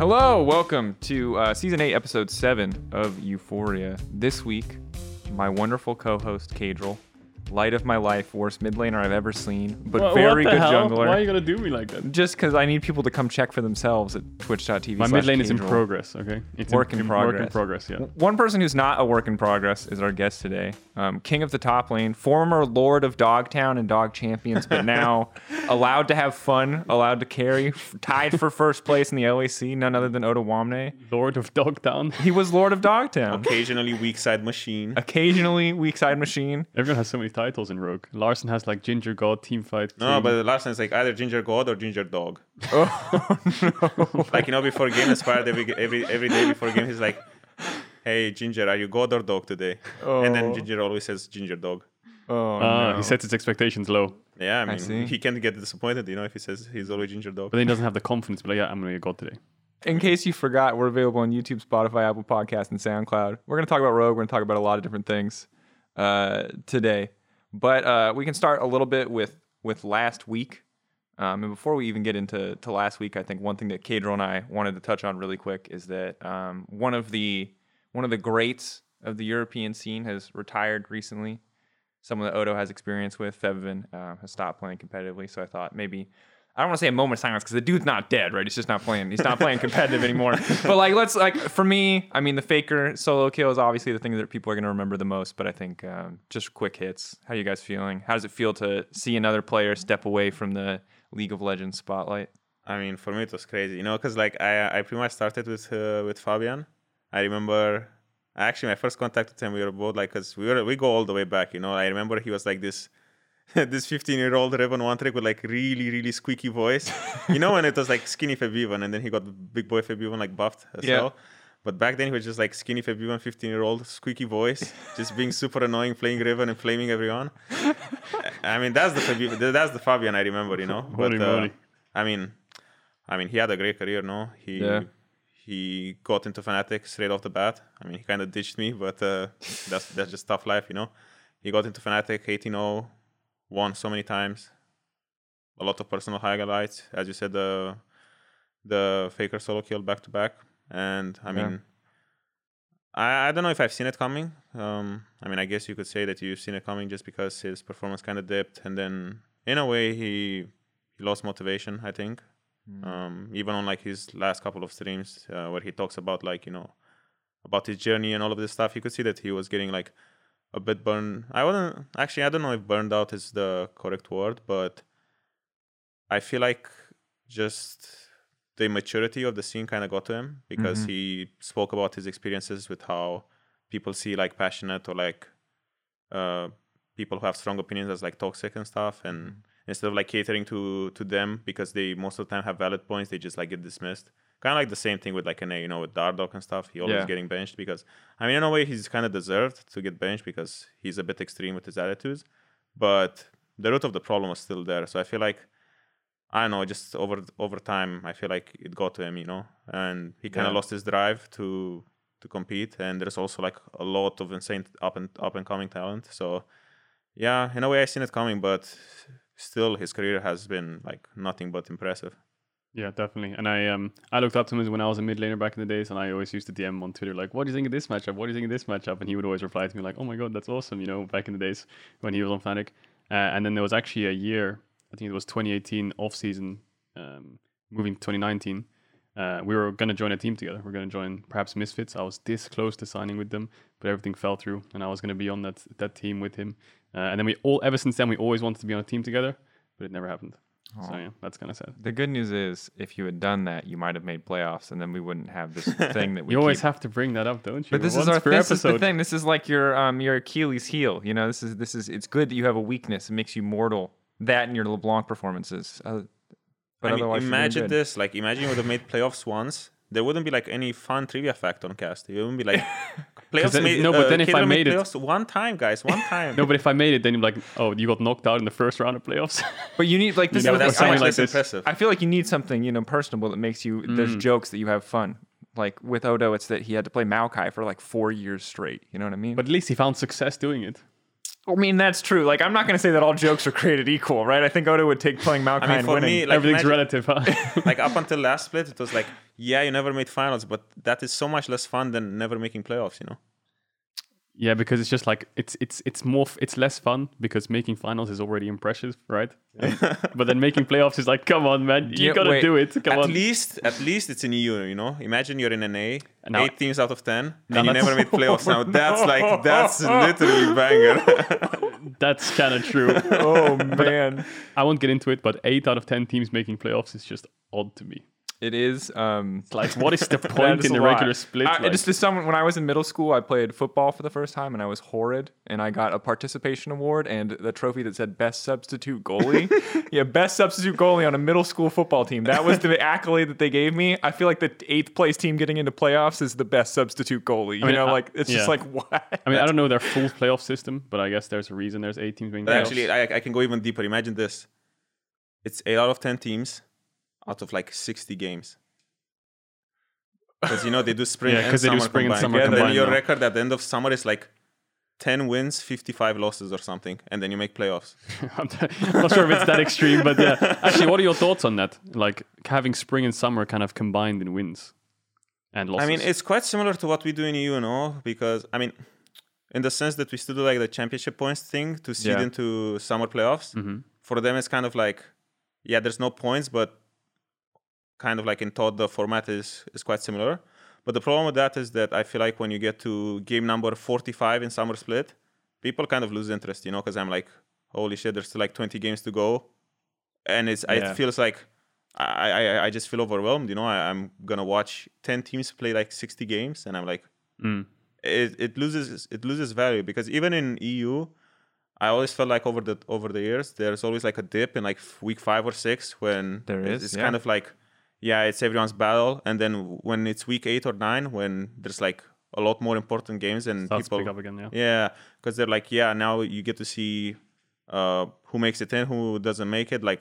Hello, welcome to uh, season eight, episode seven of Euphoria. This week, my wonderful co-host Caedrel, light of my life, worst mid laner I've ever seen, but Wha- very what the good hell? jungler. Why are you gonna do me like that? Just because I need people to come check for themselves at twitch.tv. My slash mid lane is in progress. Okay, it's Work in progress. Work in progress. Yeah. One person who's not a work in progress is our guest today, um, King of the Top Lane, former Lord of Dogtown and Dog Champions, but now allowed to have fun, allowed to carry, f- tied for first place in the LEC, none other than Odoamne. Lord of Dogtown. He was Lord of Dogtown. occasionally weak side machine. Occasionally, weak side machine. Everyone has so many titles in Rogue. Larssen has like Ginger God, Team Fight. No, King. but Larssen is like either Ginger God or Ginger Dog. Oh no! Like you know, before game inspired every every every day before game, he's like, "Hey Ginger, are you God or dog today?" And then Oh. Ginger always says Ginger Dog. Oh Ah, no! he sets his expectations low, Yeah, I see. mean, he can't get disappointed, you know, if he says he's always Ginger Dog. but then he doesn't have the confidence. But like, yeah, I'm gonna be a God today. In case you forgot, we're available on YouTube, Spotify, Apple Podcast, and SoundCloud. We're going to talk about Rogue. We're going to talk about a lot of different things uh, today, but uh, we can start a little bit with with last week. Um, and before we even get into to last week, I think one thing that Caedrel and I wanted to touch on really quick is that um, one of the one of the greats of the European scene has retired recently. Someone that Odo has experience with, Febiven, uh, has stopped playing competitively. So I thought maybe I don't want to say a moment of silence because the dude's not dead, right? He's just not playing. He's not playing competitive anymore. But like, let's like for me, I mean, the Faker solo kill is obviously the thing that people are going to remember the most. But I think um, just quick hits. How you guys feeling? How does it feel to see another player step away from the League of Legends spotlight? I mean, for me it was crazy, you know, because like I I pretty much started with uh, with Fabian. I remember actually my first contact with him. We were both like, cause we were we go all the way back, you know. I remember he was like this. this 15 year old Riven one trick with like really really squeaky voice. You know when it was like skinny Fabian and then he got big boy Fabian like buffed as Yeah. well but back then he was just like skinny Fabian 15 year old squeaky voice just being super annoying playing Riven and flaming everyone. I mean that's the Fabian, that's the Fabian I remember you know? Holy but uh, moly. I mean I mean he had a great career no? He Yeah. he got into Fnatic straight off the bat. I mean he kind of ditched me but uh, that's that's just tough life you know? He got into Fnatic 18-0 won so many times. A lot of personal highlights. As you said the the faker solo kill back to back and i Yeah. mean I, I don't know if i've seen it coming. Um i mean i guess you could say that you've seen it coming just because his performance kind of dipped. And then in a way he he lost motivation i think. Um even on like his last couple of streams uh, where he talks about like you know about his journey and all of this stuff you could see that he was getting like a bit burned. I wouldn't actually i don't know if burned out is the correct word but i feel like just the maturity of the scene kind of got to him because Mhm. he spoke about his experiences with how people see like passionate or like uh people who have strong opinions as like toxic and stuff and instead of like catering to to them because they most of the time have valid points they just like get dismissed kind of like the same thing with like an A, you know with Dardoch and stuff he always Yeah. getting benched because I mean in a way he's kind of deserved to get benched because he's a bit extreme with his attitudes but the root of the problem was still there so I feel like I don't know, just over over time, I feel like it got to him, you know, and he kind of Yeah. lost his drive to to compete. And there's also like a lot of insane up and up and coming talent. So yeah, in a way, I seen it coming, but still, his career has been like nothing but impressive. Yeah, definitely. And I um I looked up to him when I was a mid laner back in the days, and I always used to DM him on Twitter like, "What do you think of this matchup? What do you think of this matchup?" And he would always reply to me like, "Oh my god, that's awesome!" You know, back in the days when he was on Fnatic. Uh, and then there was actually a year, I think it was 2018 off season, um, moving to 2019. Uh, we were gonna join a team together. We are gonna join perhaps Misfits. I was this close to signing with them, but everything fell through, and I was gonna be on that that team with him. Uh, and then we all ever since then we always wanted to be on a team together, but it never happened. So yeah, that's kind of sad. The good news is, if you had done that, you might have made playoffs, and then we wouldn't have this thing that we You always keep- have to bring that up, don't you? But this is our per this is the episode. thing. This is like your um your Achilles heel. You know, this is this is it's good that you have a weakness. It makes you mortal. That and your LeBlanc performances. Uh, but I mean, otherwise, imagine this: like, imagine you would have made playoffs once. There wouldn't be like any fun trivia fact on cast. It wouldn't be like playoffs. then- made, no, but uh, then if I Caedrel made it- playoffs one time, guys, one time. No, but if I made it, then you're like, oh, you got knocked out in the first round of playoffs. But you need like this. know, is that's something I- like this. impressive. I feel like you need something, you know, personable that makes you. There's Mm. jokes that you have fun. Like with Odo, it's that he had to play Maokai for like four years straight. You know what I mean? but at least he found success doing it. I mean, that's true. Like, I'm not going to say that all jokes are created equal, right? I think Odo would take playing Maokai I mean, and winning. me, like Everything's imagine- relative, huh? like up until last split, it was like, yeah, you never made finals, but that is so much less fun than never making playoffs. You know. Yeah, because it's just like it's it's it's more f- it's less fun because making finals is already impressive, right? And- but then making playoffs is like, come on, man, you Yeah, gotta wait. do it. Come at on. least, at least it's in EU. You know, imagine you're in an A, now- eight teams out of ten, Now and you never made playoffs. Now that's like that's literally banger. That's kind of true. oh man, I won't get into it, but eight out of ten teams making playoffs is just odd to me. It is. Um, Like, what is the point in the regular split? I, Like- just as someone when I was in middle school, I played football for the first time, and I was horrid, and I got a participation award and the trophy that said best substitute goalie. yeah, best substitute goalie on a middle school football team. That was the accolade that they gave me. I feel like the eighth place team getting into playoffs is the best substitute goalie. You mean, know, I- like it's just like what? I mean, I don't know their full playoff system, but I guess there's a reason there's eight teams making But playoffs. actually, I, I can go even deeper. Imagine this: it's eight out of ten teams out of like sixty games. Because you know they do spring Yeah, and 'cause they do summer spring and combined. summer and then your now. record at the end of summer is like ten wins, fifty-five losses, or something, and then you make playoffs. I'm not sure if it's that extreme, but yeah. Actually, what are your thoughts on that? Like having spring and summer kind of combined in wins and losses. I mean, it's quite similar to what we do in EU, you know, because I mean, in the sense that we still do like the championship points thing to seed Yeah. into summer playoffs. Mhm. For them, it's kind of like, yeah, there's no points, but kind of like in thought, the format is is quite similar. But the problem with that is that I feel like when you get to game number 45 in summer split, people kind of lose interest, you know, because I'm like, holy shit, there's still like 20 games to go, and it's Yeah. it feels like I, I I just feel overwhelmed. You know, I, I'm gonna watch ten teams play like sixty games, and I'm like, Mm. it, it loses it loses value because even in EU, I always felt like over the over the years there's always like a dip in like week five or six when there is it's- It's yeah. kind of like yeah, it's everyone's battle, and then when it's week eight or nine when there's like a lot more important games and Starts to people pick up again, yeah. yeah, because they're like, yeah, now you get to see uh, who makes it in, who doesn't make it. Like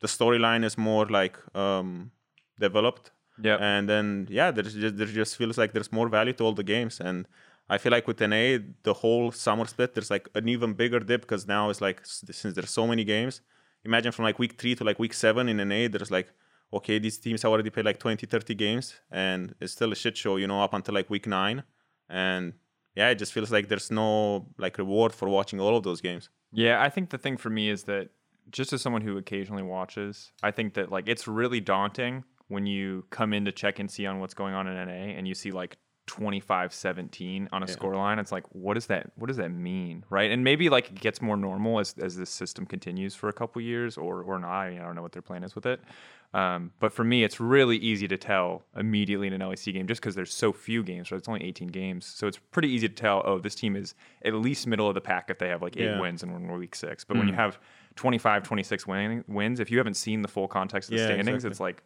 the storyline is more like um, developed, Yeah. and then yeah, there's just there just feels like there's more value to all the games, and I feel like with NA, the whole summer split, there's like an even bigger dip because now it's like since there's so many games. Imagine from like week three to like week seven in NA, there's like okay, these teams have already played like 20, 30 games, and it's still a shit show, you know, up until like week nine, and yeah, it just feels like there's no like reward for watching all of those games. Yeah, I think the thing for me is that just as someone who occasionally watches, I think that like it's really daunting when you come in to check and see on what's going on in NA and you see like 25-17 on a Yeah. scoreline. It's like what does that what does that mean? Right? And maybe like it gets more normal as as this system continues for a couple years or or not. I, mean, I don't know what their plan is with it. Um, but for me, it's really easy to tell immediately in an LEC game just because there's so few games. Right? It's only 18 games, so it's pretty easy to tell. Oh, this team is at least middle of the pack if they have like eight Yeah. wins and we're in week six. But when you have 25, 26 winning, wins, if you haven't seen the full context of the Yeah, standings, exactly. it's like,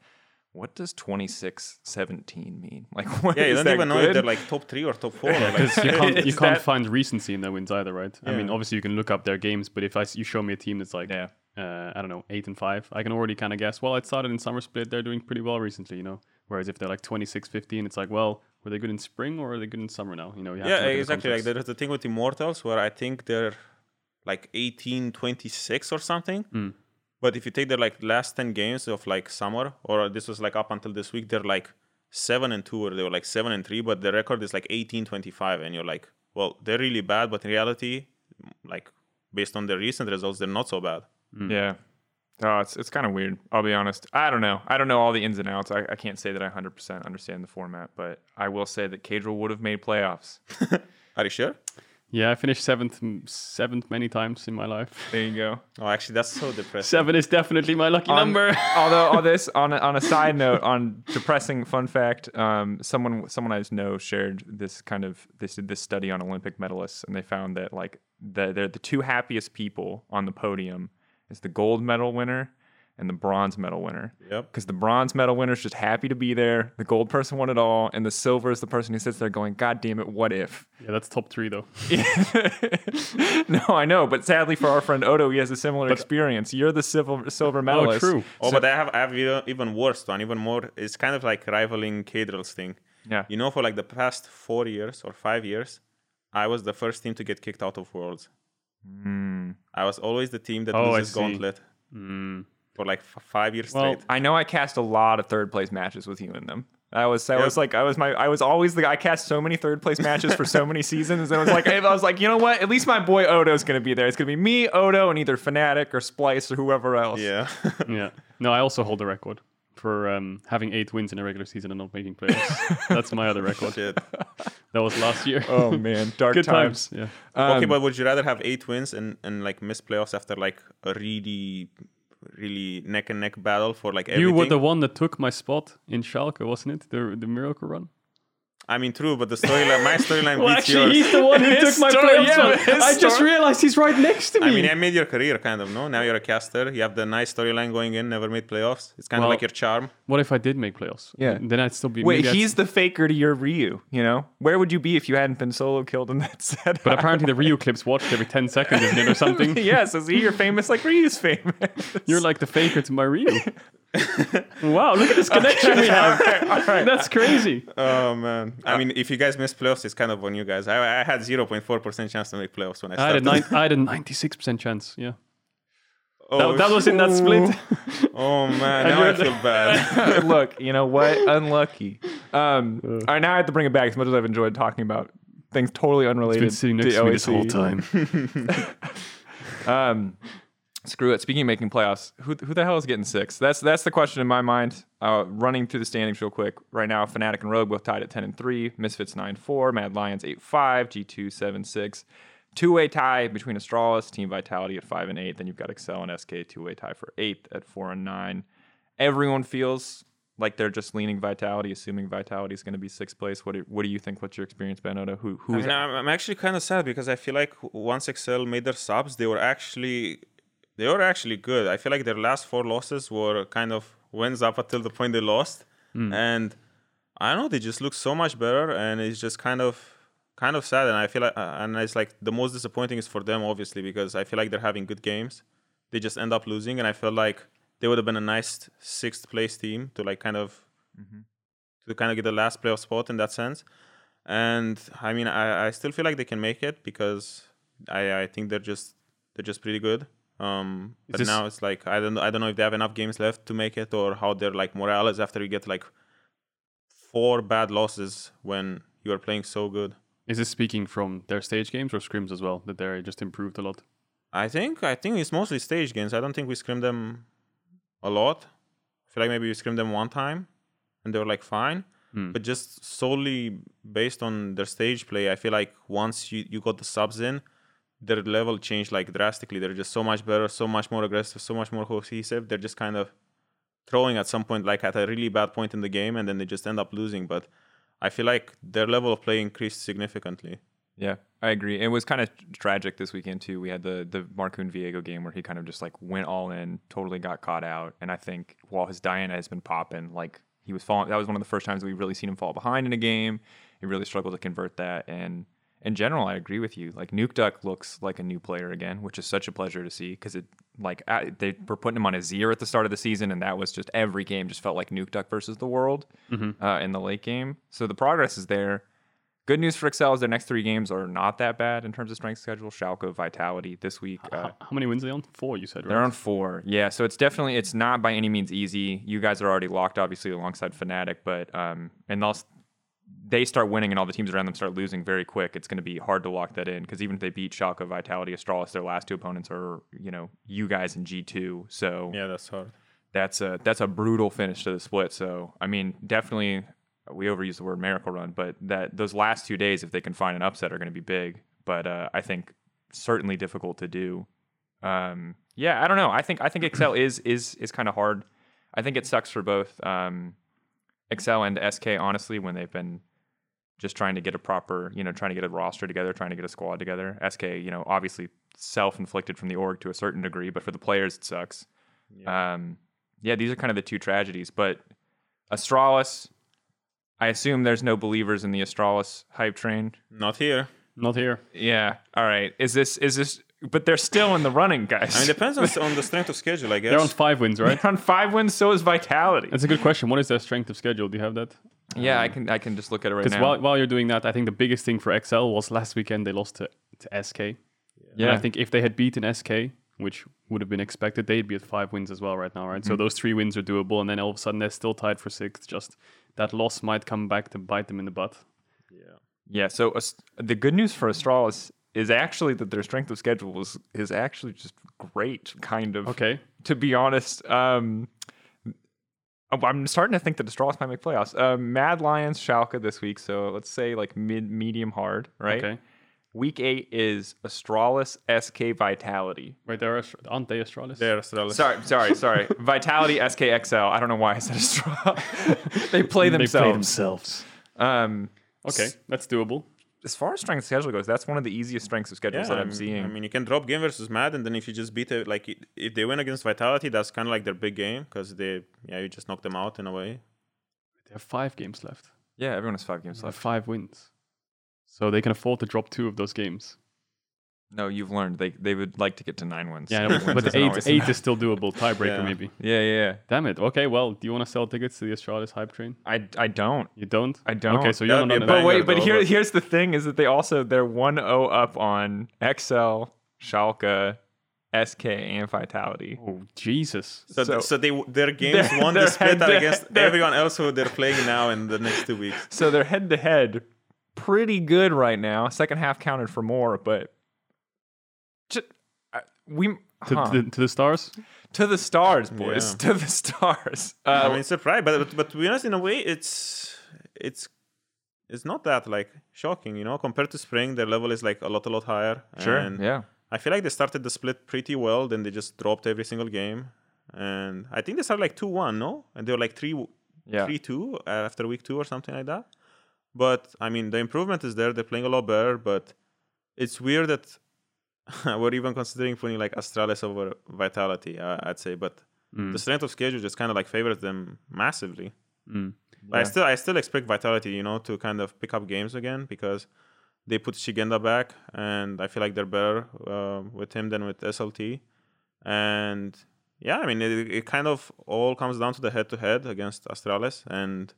what does 26, 17 mean? Like, what Yeah, you is don't that even know if they're like top three or top four. or, like, you can't, you can't that- find recency in their wins either, right? I mean, obviously you can look up their games, but if I s- you show me a team that's like, yeah. Uh, I don't know, eight and five, I can already kind of guess. Well, it started in summer split; they're doing pretty well recently, you know. Whereas if they're like 26, 15, it's like, well, were they good in spring or are they good in summer now? You know, you have yeah, at the exactly. Like there's the thing with Immortals where I think they're like 18, 26 or something. Mm. But if you take their like last 10 games of like summer, or this was like up until this week, they're like seven and two, or they were like seven and three, but the record is like 18, 25. And you're like, well, they're really bad, but in reality, like based on the recent results, they're not so bad. Yeah. Oh, it's it's kind of weird. I'll be honest. I don't know. I don't know all the ins and outs. I, I can't say that I 100% understand the format, but I will say that Caedrel would have made playoffs. Are you sure? Yeah, I finished seventh, seventh many times in my life. There you go. Oh, actually, that's so depressing. Seven is definitely my lucky On- number. although all this on a, on a side note on depressing fun fact um, someone someone i know shared this kind of this this study on olympic medalists and they found that like the, they're the two happiest people on the podium is the gold medal winner and the bronze medal winner Yep. because the bronze medal winner is just happy to be there the gold person won it all and the silver is the person who sits there going god damn it what if yeah, that's top three though. no i know but sadly for our friend odo he has a similar experience you're the silver silver oh, medalist Oh, true. Oh, but I have, I have even- worse one, even more. It's kind of like rivaling Caedrel's thing. yeah You know, for like the past four years or five years, I was the first team to get kicked out of Worlds. Mm. I was always the team that Oh, loses. Gauntlet. Mm. for like f- five years Well, straight. I know I cast a lot of third place matches with you in them. I was, I Yep. was like, I was my, I was always the guy. I cast so many third place matches for so many seasons, and I was like, I was like, you know what? At least my boy Odo's gonna be there. It's gonna be me, Odo, and either Fnatic or Splyce or whoever else. Yeah. yeah. No, I also hold the record for um, having eight wins in a regular season and not making playoffs. That's my other record. Shit. That was last year. Oh man, dark Good times. times. Yeah. okay, Um, but would you rather have eight wins and, and like miss playoffs after like a really, really neck and neck battle for like everything? You were the one that took my spot in Schalke, wasn't it? The the miracle run. I mean, true, but the storyline, my storyline Well, beats actually, yours. he's the one who took my story- playoff yeah, I just realized he's right next to me. I mean, I made your career kind of, no? Now you're a caster. You have the nice storyline going in, never made playoffs. It's kind Well, of like your charm. what if I did make playoffs? Yeah. Then I'd still be. Wait, maybe I'd- he's the faker to your Ryu. You know, where would you be if you hadn't been solo killed in that set? But apparently the Ryu clips watched every 10 seconds, isn't it, or something? yeah, so he, you're famous like Ryu's famous. You're like the faker to my Ryu. Wow, look at this connection we have. That's crazy. Oh, man. I mean, if you guys miss playoffs, it's kind of on you guys. I, I had 0.4% chance to make playoffs when I I had, a started. nine, I had a 96% chance, yeah. oh, That, that was in that split. Oh, man. And Now I feel bad. Look, you know what? Unlucky. Um, all right, now I have to bring it back as much as I've enjoyed talking about things totally unrelated. been sitting next to me this whole time. Um, screw it. Speaking of making playoffs, who who the hell is getting six? That's that's the question in my mind. Uh, running through the standings real quick. Right now, Fnatic and Rogue both tied at ten and three. Misfits nine four. Mad Lions eight five. G two seven six. Two way tie between Astralis, Team Vitality at five and eight. Then you've got Excel and SK two way tie for eighth at four and nine. Everyone feels like they're just leaning Vitality, assuming Vitality is going to be sixth place. What do, what do you think? What's your experience, Ben Oda? Who who's I'm, I'm actually kind of sad because I feel like once Excel made their subs, they were actually they were actually good. I feel like their last four losses were kind of wins up until the point they lost, and I don't know they just look so much better, and it's just kind of kind of sad. And I feel like uh, and it's like the most disappointing is for them obviously because I feel like they're having good games, they just end up losing, and I feel like they would have been a nice sixth place team to like kind of to kind of get the last playoff spot in that sense. And I mean, I, I still feel like they can make it because I, I think they're just they're just pretty good. Um, but this- now it's like I don't I don't know if they have enough games left to make it or how their like morale is after you get like four bad losses when you are playing so good. Is this speaking from their stage games or scrims as well? That they're just improved a lot? I think I think it's mostly stage games. I don't think we scrimmed them a lot. I feel like maybe we scrimmed them one time and they were like fine. Hmm. But just solely based on their stage play, I feel like once you, you got the subs in, their level changed like drastically. They're just so much better, so much more aggressive, so much more cohesive. They're just kind of throwing at some point, like at a really bad point in the game, and then they just end up losing. But I feel like their level of play increased significantly. Yeah, I agree. It was kind of tragic this weekend too. We had the the Markoon Viego game where he kind of just like went all in, totally got caught out. And I think while his Diana has been popping, like he was falling. That was one of the first times we've really seen him fall behind in a game. He really struggled to convert that. And in general, I agree with you. Like Nukeduck looks like a new player again, which is such a pleasure to see because it like I, they were putting him on a zero at the start of the season, and that was just every game just felt like Nukeduck versus the world uh, in the late game. So the progress is there. Good news for Excel is their next three games are not that bad in terms of strength schedule. Schalke, Vitality this week. Uh, How, how many wins are they on? Four, you said, right? they're on four. Yeah, so it's definitely it's not by any means easy. You guys are already locked, obviously, alongside Fnatic, but um, and they'll they start winning and all the teams around them start losing very quick. It's going to be hard to lock that in because even if they beat Schalke, Vitality, Astralis, their last two opponents are you know you guys in G two. So Yeah, that's hard. that's a that's a brutal finish to the split. So I mean, definitely we overuse the word miracle run, but that those last two days, if they can find an upset, are going to be big. But uh, I think certainly difficult to do. Um, yeah, I don't know. I think I think Excel is is is kind of hard. I think it sucks for both um, Excel and SK honestly when they've been just trying to get a proper, you know, trying to get a roster together, trying to get a squad together. SK, you know, obviously self-inflicted from the org to a certain degree, but for the players it sucks. Um, yeah, these are kind of the two tragedies. But Astralis, I assume there's no believers in the Astralis hype train. Not here. Not here. Yeah. All right. Is this is this? But they're still in the running, guys. I mean, it depends on, on the strength of schedule, I guess. They're on five wins, right? They're on five wins. So is Vitality. That's a good question. What is their strength of schedule? Do you have that? yeah, I can I can just look at it right now. Because while, while you're doing that, I think the biggest thing for XL was last weekend they lost to, to SK. And yeah. I think if they had beaten SK, which would have been expected. They'd be at five wins as well right now, right? Mm-hmm. So those three wins are doable, and then all of a sudden they're still tied for sixth. Just that loss might come back to bite them in the butt. Yeah. Yeah. So Ast- the good news for Astralis is actually that their strength of schedule is is actually just great. Kind of. Okay. To be honest, um, I'm starting to think that Astralis might make playoffs. Uh, Mad Lions, Schalke this week. So let's say like mid, medium, hard, right? Okay. Week eight is Astralis, SK Vitality. Right there, Astr- aren't they Astralis? They're Astralis. Sorry, sorry, sorry. Vitality, SKXL. I don't know why I said Astralis. they play themselves. They play themselves. Um, Okay, that's doable. As far as strength schedule goes, that's one of the easiest strengths of schedules Yeah, that I I'm mean, seeing. I mean, you can drop game versus Mad, and then if you just beat it, like if they win against Vitality, that's kind of like their big game because they, yeah, you just knock them out in a way. They have five games left. yeah, everyone has five games They have left. five wins, so they can afford to drop two of those games. No, you've learned they they would like to get to nine wins. Yeah, Eight wins but isn't eight eight is still doable. Tiebreaker Yeah. maybe. Yeah, yeah, yeah. Damn it. Okay, well, do you want to sell tickets to the Astralis hype train? I, I don't. You don't. I don't. Okay, so you're That'd not be on a it. But wait, but here but- here's the thing: is that they also they're one zero up on XL, Schalke, SK, and Vitality. Oh Jesus! So, So- so they their games They're- won they're the split head against everyone else who they're playing now in the next two weeks. So they're head to head, pretty good right now. Second half counted for more, but just, uh, we To, huh. to, to the stars. to the stars, boys, Yeah. to the stars. Uh, I mean, surprised, but, but but to be honest, in a way, it's it's it's not that like shocking, you know. Compared to spring, their level is like a lot a lot higher. sure, And yeah. I feel like they started the split pretty well, then they just dropped every single game, and I think they started like two one, no, and they were like three Yeah. three two after week two or something like that. But I mean, the improvement is there. They're playing a lot better, but it's weird that we're even considering putting like Astralis over Vitality. Uh, I'd say, but the strength of schedule just kind of like favors them massively. Mm. But I still I still expect Vitality, you know, to kind of pick up games again because they put Szygenda back, and I feel like they're better uh, with him than with SLT. And yeah, I mean, it, it kind of all comes down to the head-to-head against Astralis, and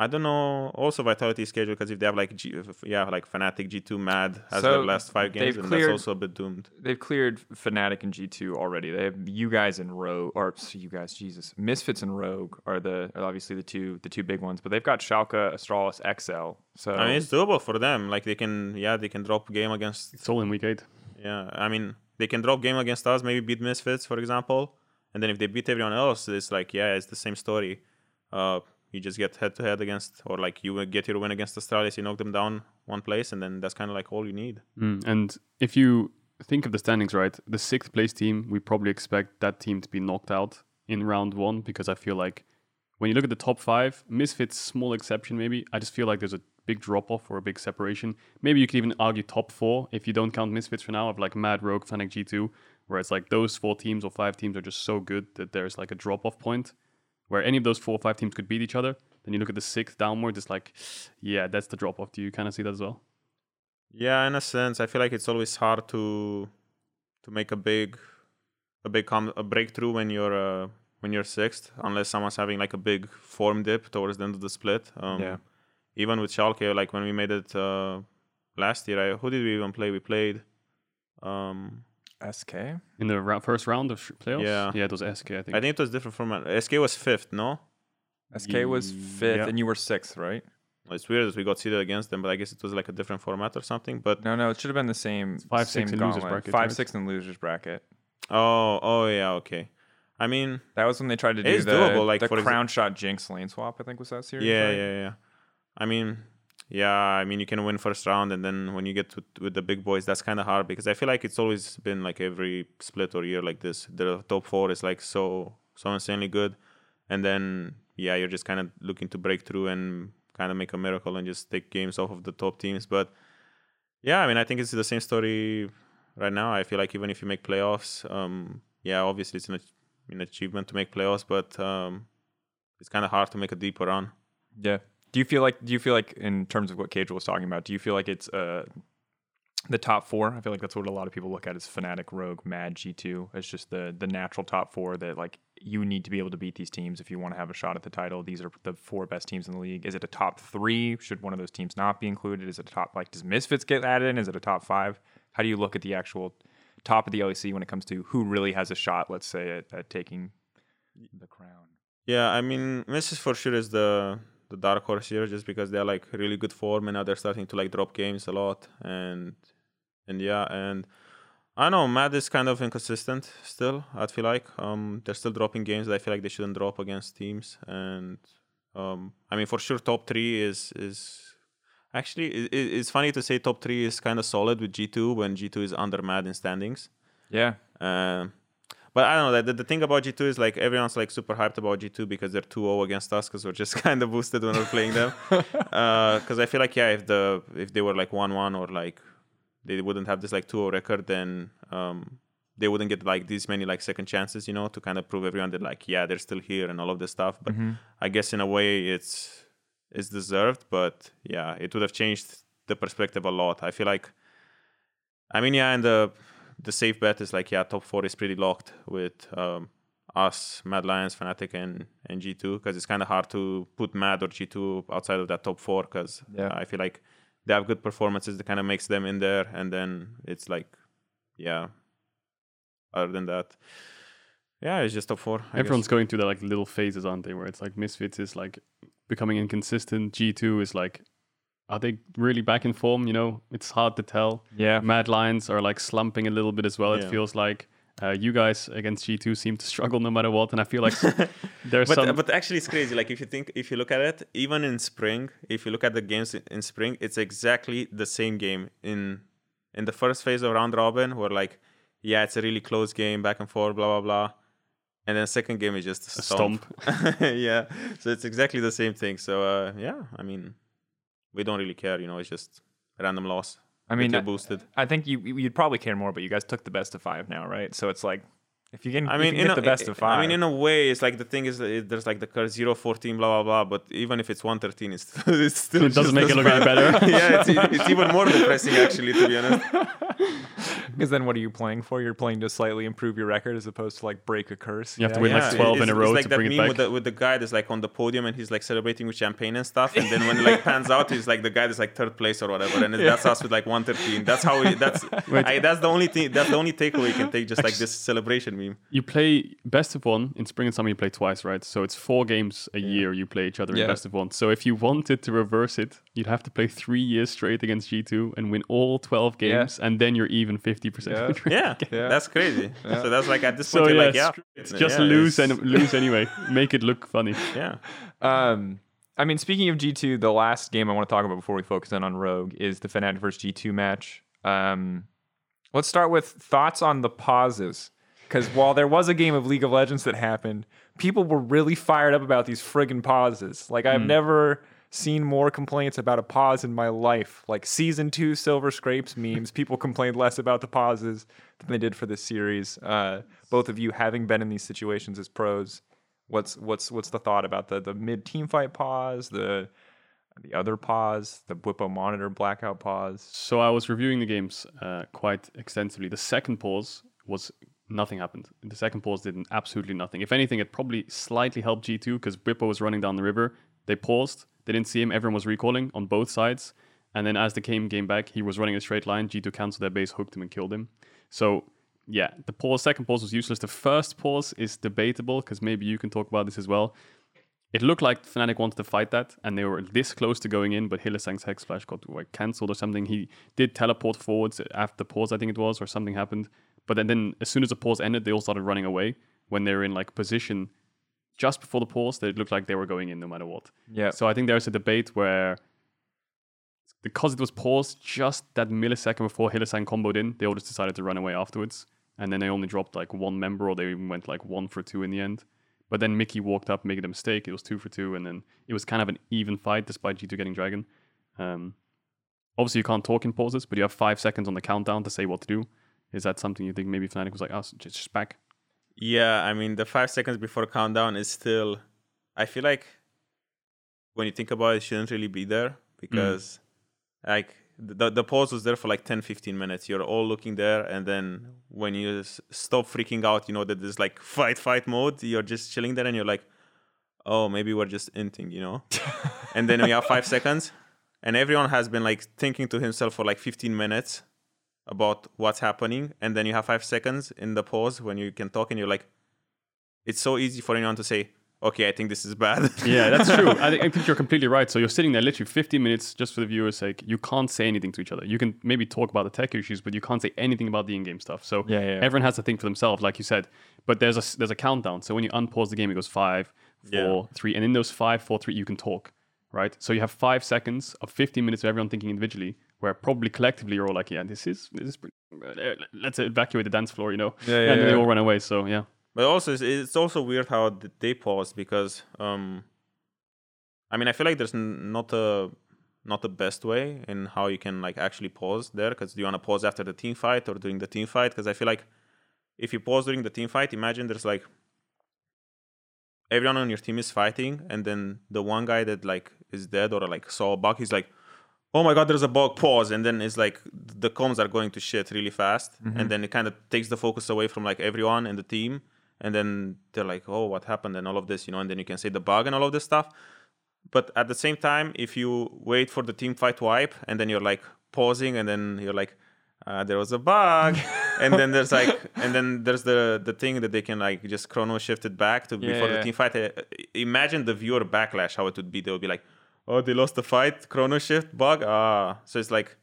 I don't know. Also, Vitality schedule because if they have like G, yeah, like Fnatic G2 Mad has So their last five games, they've and cleared- that's also a bit doomed. They've cleared Fnatic and G2 already. They have you guys and Rogue, or you guys, Jesus, Misfits and Rogue are the are obviously the two the two big ones. But they've got Schalke, Astralis, XL. So I mean, it's doable for them. Like they can, yeah, they can drop game against It's all in week eight. Yeah, I mean, they can drop game against us, maybe beat Misfits, for example, and then if they beat everyone else, it's like, yeah, it's the same story. Uh, you just get head to head against, or like you get your win against Astralis, you knock them down one place, and then that's kind of like all you need. Mm. And if you think of the standings, right, the sixth place team, we probably expect that team to be knocked out in round one because I feel like when you look at the top five, Misfits, small exception maybe, I just feel like there's a big drop off or a big separation. Maybe you could even argue top four if you don't count Misfits for now, of like Mad Rogue, Fnatic G2, where it's like those four teams or five teams are just so good that there's like a drop off point where any of those four or five teams could beat each other. Then you look at the sixth downward, it's like, yeah, that's the drop off. Do you kind of see that as well? Yeah, in a sense, I feel like it's always hard to to make a big a big com- a breakthrough when you're uh, when you're sixth, unless someone's having like a big form dip towards the end of the split. Um, Yeah. Even with Schalke, like when we made it uh, last year, I, who did we even play? We played. Um, SK. In the ra- first round of sh- playoffs? Yeah. Yeah, it was SK, I think. I think it was different from uh, SK was fifth, no? SK was fifth, Yeah. and you were sixth, right? It's weird that we got seeded against them, but I guess it was like a different format or something. But No, no, it should have been the same. five, same six in losers gauntlet. bracket, Five, right? six in losers bracket. oh, oh yeah, okay. I mean, That was when they tried to do It's the, doable, like, the for exa- crown shot jinx lane swap. I think was that series. yeah, right? yeah, yeah. I mean, yeah, I mean, you can win first round, and then when you get with the big boys, that's kind of hard because I feel like it's always been like every split or year like this. The top four is like so so insanely good, and then yeah, you're just kind of looking to break through and kind of make a miracle and just take games off of the top teams. But yeah, I mean, I think it's the same story right now. I feel like even if you make playoffs, um, yeah, obviously it's an, an achievement to make playoffs, but um, it's kind of hard to make a deeper run. Yeah. Do you feel like do you feel like in terms of what Cage was talking about, do you feel like it's uh the top four? I feel like that's what a lot of people look at as Fnatic, Rogue, Mad, G two. It's just the the natural top four that like you need to be able to beat these teams if you want to have a shot at the title. These are the four best teams in the league. Is it a top three? Should one of those teams not be included? Is it a top like does Misfits get added in? Is it a top five? How do you look at the actual top of the LEC when it comes to who really has a shot, let's say, at, at taking the crown. Yeah, I mean, Memphis for sure is the the dark horse here, just because they're like really good form and now they're starting to like drop games a lot, and and yeah, and I know, Mad is kind of inconsistent still. I feel like um they're still dropping games that I feel like they shouldn't drop against teams, and um I mean for sure top three is is actually it, it's funny to say top three is kind of solid with G two when G two is under Mad in standings. Yeah. Um, but I don't know. The, the thing about G2 is like everyone's like super hyped about G2 because they're 2-0 against us because we're just kind of boosted when we're playing them. Because uh, I feel like yeah, if the if they were like 1-1 or like they wouldn't have this like 2-0 record, then um, they wouldn't get like these many like second chances, you know, to kind of prove everyone that like yeah they're still here and all of this stuff. But Mm-hmm. I guess in a way it's it's deserved. But yeah, it would have changed the perspective a lot. I feel like. I mean, yeah, and the the safe bet is like yeah, top four is pretty locked with um, us, Mad Lions, Fnatic, and and G two because it's kind of hard to put Mad or G two outside of that top four because Yeah. I feel like they have good performances that kind of makes them in there, and then it's like yeah. Other than that, yeah, it's just top four. I Everyone's guess. going through the like little phases, aren't they? Where it's like Misfits is like becoming inconsistent. G two is like, are they really back in form? You know, it's hard to tell. Yeah. Mad Lions are like slumping a little bit as well. It feels like uh, you guys against G two seem to struggle no matter what, and I feel like there's but some. but actually it's crazy like if you think if you look at it even in spring if you look at the games in- in spring it's exactly the same game in in the first phase of round robin where like yeah it's a really close game back and forth blah blah blah and then second game is just a A stomp, yeah so it's exactly the same thing so uh yeah i mean we don't really care you know it's just random loss I mean, I- boosted I think you you'd probably care more, but you guys took the best of five now, right? So it's like if you can, I mean, you can a, the best of five. I mean, in a way, it's like the thing is, there's like the curse 0, 14, blah blah blah. But even if it's 113, it's, it's still It doesn't make it look any better. yeah, it's, it's even more depressing actually, to be honest. Because then what are you playing for? You're playing to slightly improve your record as opposed to like break a curse. You have to Yeah, win, like, yeah. 12 in a row It's like to that bring it meme back. with the with the guy that's like on the podium and he's like celebrating with champagne and stuff, and then when it like pans out, he's like the guy that's like third place or whatever, and that's us with like 113. That's how we. That's I, that's the only thing. That's the only takeaway you can take. Just like this celebration meme. you play best of one in spring and summer. You play twice, right? So it's four games a year you play each other Yeah. in best of one. So if you wanted to reverse it, you'd have to play three years straight against G two and win all twelve Yeah. games, and then you're even fifty percent. Yeah, Yeah. that's crazy. So that's like at this So point, you're yeah, like, yeah, it's just yeah, lose and lose anyway. Make it look funny. yeah. Um, I mean, speaking of G2, the last game I want to talk about before we focus in on Rogue is the Fnatic versus G2 match. Um, let's start with thoughts on the pauses. Because while there was a game of League of Legends that happened, people were really fired up about these friggin' pauses. Like, I've never seen more complaints about a pause in my life. Like, season two Silver Scrapes memes, people complained less about the pauses than they did for this series. Uh, both of you having been in these situations as pros, What's what's what's the thought about the the mid team fight pause, the the other pause, the Bwipo monitor blackout pause? So I was reviewing the games uh, quite extensively. The second pause was nothing happened. The second pause did absolutely nothing. If anything, it probably slightly helped G2 because Bwipo was running down the river. They paused. They didn't see him. Everyone was recalling on both sides. And then as the game came back, he was running a straight line. G2 canceled their base, hooked him, and killed him. So yeah, the pause, second pause was useless. The first pause is debatable because maybe you can talk about this as well. It looked like Fnatic wanted to fight that, and they were this close to going in, but Hylissang's Hex Flash got like cancelled or something. He did teleport forwards after the pause, I think it was, or something happened. But then, then as soon as the pause ended, they all started running away when they were in like position just before the pause. That it looked like they were going in no matter what. Yeah. So I think there's a debate where because it was paused just that millisecond before Hylissang comboed in, they all just decided to run away afterwards. And then they only dropped like one member, or they even went like one for two in the end. But then Mikyx walked up, making a mistake. It was two for two, and then it was kind of an even fight despite G2 getting Dragon. Um, obviously, you can't talk in pauses, but you have five seconds on the countdown to say what to do. Is that something you think maybe Fnatic was like, oh, just, just back? Yeah, I mean the five seconds before countdown is still. I feel like when you think about it, it shouldn't really be there mm. because, like, the the pause was there for like 10, 15 minutes. You're all looking there, and then when you stop freaking out, you know that there's like fight fight mode. You're just chilling there, and you're like, oh, maybe we're just inting, you know. and then we have five seconds, and everyone has been like thinking to himself for like 15 minutes about what's happening, and then you have five seconds in the pause when you can talk, and you're like, it's so easy for anyone to say, okay, I think this is bad. Yeah, that's true. I think, I think you're completely right. So you're sitting there literally 15 minutes just for the viewers' sake. You can't say anything to each other. You can maybe talk about the tech issues, but you can't say anything about the in-game stuff. So Yeah, yeah. everyone has to think for themselves, like you said. But there's a there's a countdown. So when you unpause the game, it goes five, four, Yeah. three, and in those five, four, three, you can talk, right? So you have five seconds of 15 minutes of everyone thinking individually, where probably collectively you're all like, yeah, this is this is pretty, uh, let's evacuate the dance floor, you know? Yeah, yeah, and then they all run away. So yeah. But also, it's, it's also weird how they pause because, um, I mean, I feel like there's n- not a not the best way in how you can like actually pause there. Because do you want to pause after the team fight or during the team fight? Because I feel like if you pause during the team fight, imagine there's like everyone on your team is fighting, and then the one guy that like is dead or like saw a bug, he's like, "Oh my god, there's a bug!" Pause, and then it's like the comms are going to shit really fast, and then it kind of takes the focus away from like everyone in the team, and then they're like, "Oh, what happened?" and all of this, you know, and then you can say the bug and all of this stuff. But at the same time, if you wait for the team fight wipe, and then you're like pausing, and then you're like, uh, "There was a bug," and then there's like, and then there's the the thing that they can like just chrono shift it back to Yeah, before yeah. the team fight. Uh, Imagine the viewer backlash how it would be. They would be like, "Oh, they lost the fight, chrono shift bug." Ah, so it's like,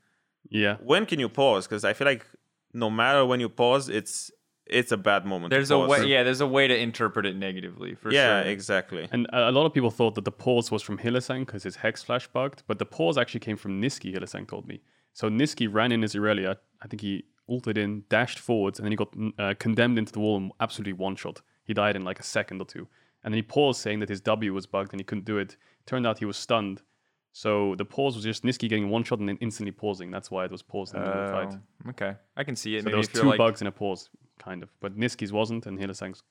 Yeah. when can you pause? Because I feel like no matter when you pause, it's it's a bad moment. to There's a way, yeah. There's a way to interpret it negatively for yeah, sure. exactly. And a a lot of people thought that the pause was from Hylissang because his hex flash bugged, but the pause actually came from Nisqy, Hylissang told me. So Nisqy ran in his Irelia, I think he ulted in, dashed forwards, and then he got mm, uh, condemned into the wall and absolutely one shot. He died in like a second or two. And then he paused saying that his W was bugged and he couldn't do it. Turned out he was stunned. So the pause was just Nisqy getting one shot and then instantly pausing. That's why it was paused in the middle of the fight. Oh, okay, I can see it. So Maybe there was two like, bugs in a pause, kind of. But Nisqy's wasn't, and Hylissang's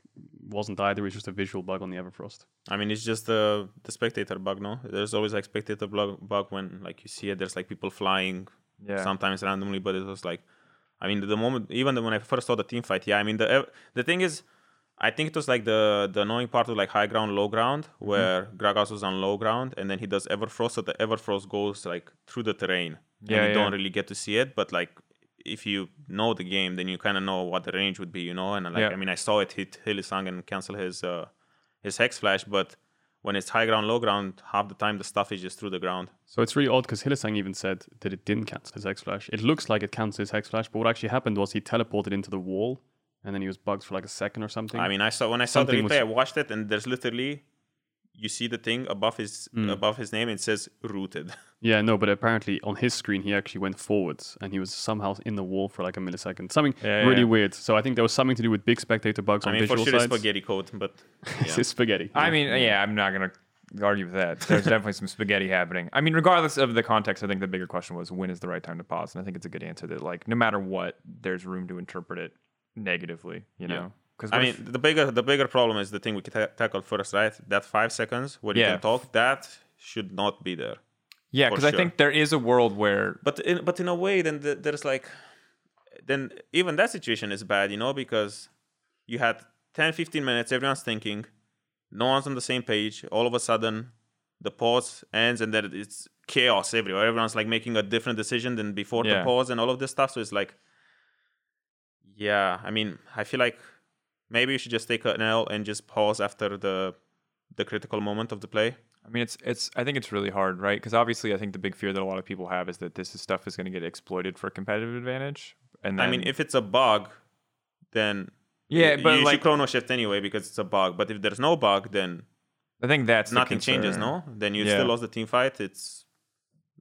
wasn't either. It was just a visual bug on the Everfrost. I mean, it's just the the spectator bug. No, there's always like spectator bug, bug when like you see it. There's like people flying Yeah. sometimes randomly, but it was like, I mean, the moment even when I first saw the team fight, yeah. I mean, the the thing is, I think it was like the the annoying part of like high ground, low ground, Mm-hmm. where Gragas was on low ground, and then he does Everfrost, so the Everfrost goes like through the terrain, Yeah, and you yeah. don't really get to see it, but like. If you know the game, then you kind of know what the range would be, you know. And like, Yeah. I mean, I saw it hit Hylissang and cancel his uh, his hex flash, but when it's high ground, low ground, half the time the stuff is just through the ground. So it's really odd because Hylissang even said that it didn't cancel his Hex Flash. It looks like it cancelled his Hex Flash, but what actually happened was he teleported into the wall and then he was bugged for like a second or something. I mean, I saw when I saw the replay, was- I watched it, and there's literally you see the thing above his Mm. above his name. It says rooted. yeah, no, but apparently on his screen he actually went forwards and he was somehow in the wall for like a millisecond. Something Yeah, really yeah. weird. So I think there was something to do with big spectator bugs I on mean, for visual sure it's sides. spaghetti code, but It's just spaghetti. I mean, yeah, I'm not gonna argue with that. There's definitely some spaghetti happening. I mean, regardless of the context, I think the bigger question was when is the right time to pause, and I think it's a good answer that like no matter what, there's room to interpret it negatively. You know, because I mean, the bigger the bigger problem is the thing we ta- tackled first, right? That five seconds where you can talk, that should not be there. yeah, because I think there is a world where But in, but in a way, then the, there's like, then even that situation is bad, you know, because you had 10, 15 minutes, everyone's thinking, no one's on the same page. All of a sudden, the pause ends, and then it's chaos everywhere. Everyone's like making a different decision than before Yeah. the pause and all of this stuff. So it's like, yeah, I mean, I feel like maybe you should just take an L and just pause after the the critical moment of the play. I mean, it's it's. I think it's really hard, right? Because obviously, I think the big fear that a lot of people have is that this is stuff is going to get exploited for competitive advantage. And then, I mean, if it's a bug, then yeah, you, but you like should chrono shift anyway because it's a bug. But if there's no bug, then I think that's the nothing changes. No, then you Yeah. still lost the team fight. It's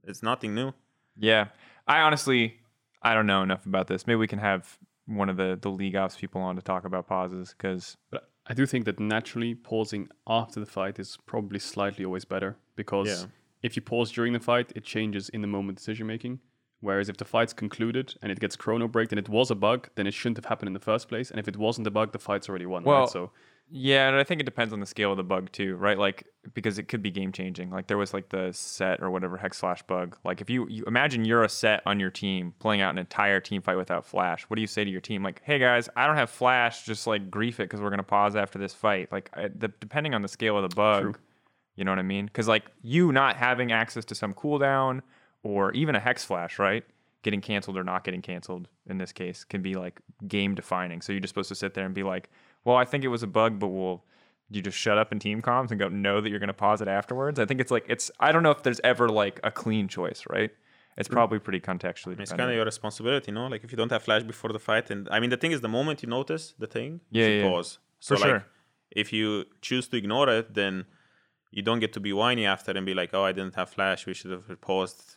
it's nothing new. Yeah, I honestly, I don't know enough about this. Maybe we can have one of the the league ops people on to talk about pauses because But I do think that naturally pausing after the fight is probably slightly always better because Yeah. if you pause during the fight, it changes in the moment decision making. Whereas if the fight's concluded and it gets chrono breaked and it was a bug, then it shouldn't have happened in the first place. And if it wasn't a bug, the fight's already won. Well, right? So yeah, and I think it depends on the scale of the bug too, right? Like because it could be game changing. Like there was like the set or whatever hex flash bug. Like if you, you imagine you're a set on your team playing out an entire team fight without flash, what do you say to your team? Like, hey guys, I don't have flash. Just like grief it because we're gonna pause after this fight. Like I, the, depending on the scale of the bug, True. you know what I mean? Because like you not having access to some cooldown or even a hex flash, right? getting canceled or not getting canceled in this case can be like game defining. So you're just supposed to sit there and be like, well, I think it was a bug, but we'll you just shut up in team comms and go know that you're going to pause it afterwards. I think it's like it's I don't know if there's ever like a clean choice, right? It's mm. probably pretty contextually. It's kind of your responsibility, you know. Like if you don't have flash before the fight, and I mean the thing is, the moment you notice the thing, you Yeah, should yeah. pause. So For like, sure. if you choose to ignore it, then you don't get to be whiny after and be like, "Oh, I didn't have flash. We should have paused."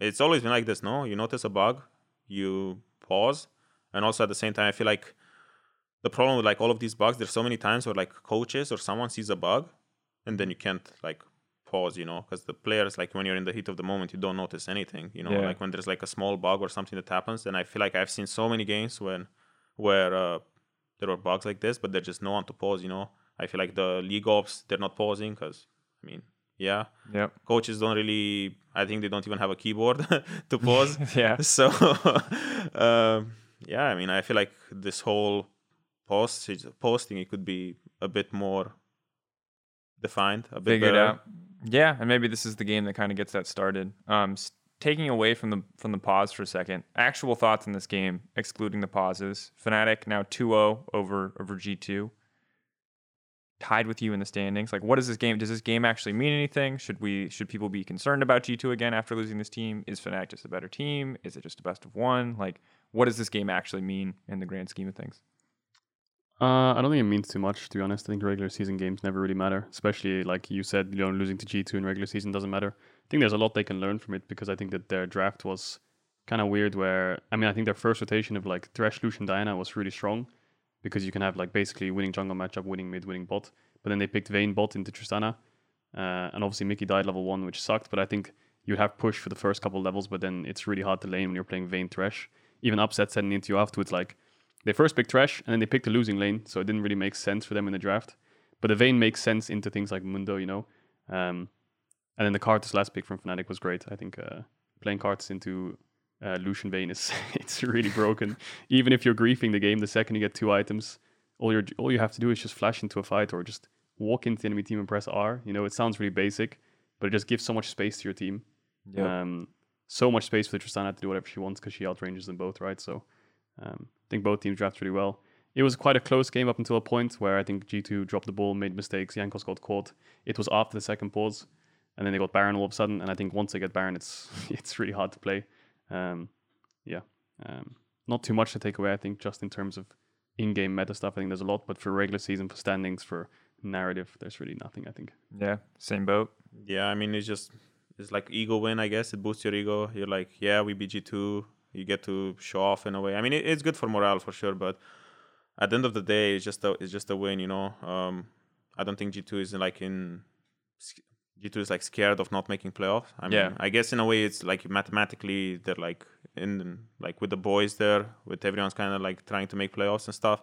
It's always been like this, no? You notice a bug, you pause, and also at the same time, I feel like the problem with like all of these bugs, there's so many times where like coaches or someone sees a bug, and then you can't like pause, you know, because the players like when you're in the heat of the moment, you don't notice anything, you know, Yeah. like when there's like a small bug or something that happens. And I feel like I've seen so many games when where uh, there were bugs like this, but there's just no one to pause, you know. I feel like the league ops they're not pausing because I mean, yeah, yeah coaches don't really. I think they don't even have a keyboard to pause. Yeah. So, um, yeah, I mean, I feel like this whole post posting it could be a bit more defined, a bit figured better. out. Yeah, and maybe this is the game that kind of gets that started. Um, taking away from the from the pause for a second, actual thoughts in this game, excluding the pauses. Fnatic now 2-0 over over G2. Tied with you in the standings. Like, what is this game? Does this game actually mean anything? Should we should people be concerned about G2 again after losing this team? Is Fnatic just a better team? Is it just a best of one? Like, what does this game actually mean in the grand scheme of things? Uh, I don't think it means too much, to be honest. I think regular season games never really matter, especially like you said, you know, losing to G2 in regular season doesn't matter. I think there's a lot they can learn from it because I think that their draft was kind of weird. Where I mean, I think their first rotation of like Thresh, Lucian, Diana was really strong because you can have like basically winning jungle matchup, winning mid, winning bot. But then they picked Vayne bot into Tristana, uh, and obviously Mikyx died level one, which sucked. But I think you have push for the first couple levels, but then it's really hard to lane when you're playing Vayne Thresh. Even upset setting into you afterwards, like they first picked Thresh and then they picked a losing lane, so it didn't really make sense for them in the draft. But the Vayne makes sense into things like Mundo, you know. Um, and then the Karthus last pick from Fnatic was great. I think uh, playing Karthus into uh, Lucian Vayne is it's really broken. Even if you're griefing the game, the second you get two items, all you all you have to do is just flash into a fight or just walk into the enemy team and press R. You know, it sounds really basic, but it just gives so much space to your team. Um, so much space for Tristana to do whatever she wants because she outranges them both, right? So um, I think both teams drafted really well. It was quite a close game up until a point where I think G2 dropped the ball, made mistakes. Jankos got caught. It was after the second pause, and then they got Baron all of a sudden. And I think once they get Baron, it's it's really hard to play. Um, yeah, um, not too much to take away. I think just in terms of in-game meta stuff, I think there's a lot. But for regular season, for standings, for narrative, there's really nothing. I think. Yeah, same boat. Yeah, I mean, it's just it's like ego win, I guess. It boosts your ego. You're like, yeah, we beat G two. You get to show off in a way. I mean, it, it's good for morale for sure, but at the end of the day, it's just a it's just a win, you know. Um, I don't think G two is like in G two is like scared of not making playoffs. I mean, Yeah. I guess in a way, it's like mathematically they're like in like with the boys there, with everyone's kind of like trying to make playoffs and stuff.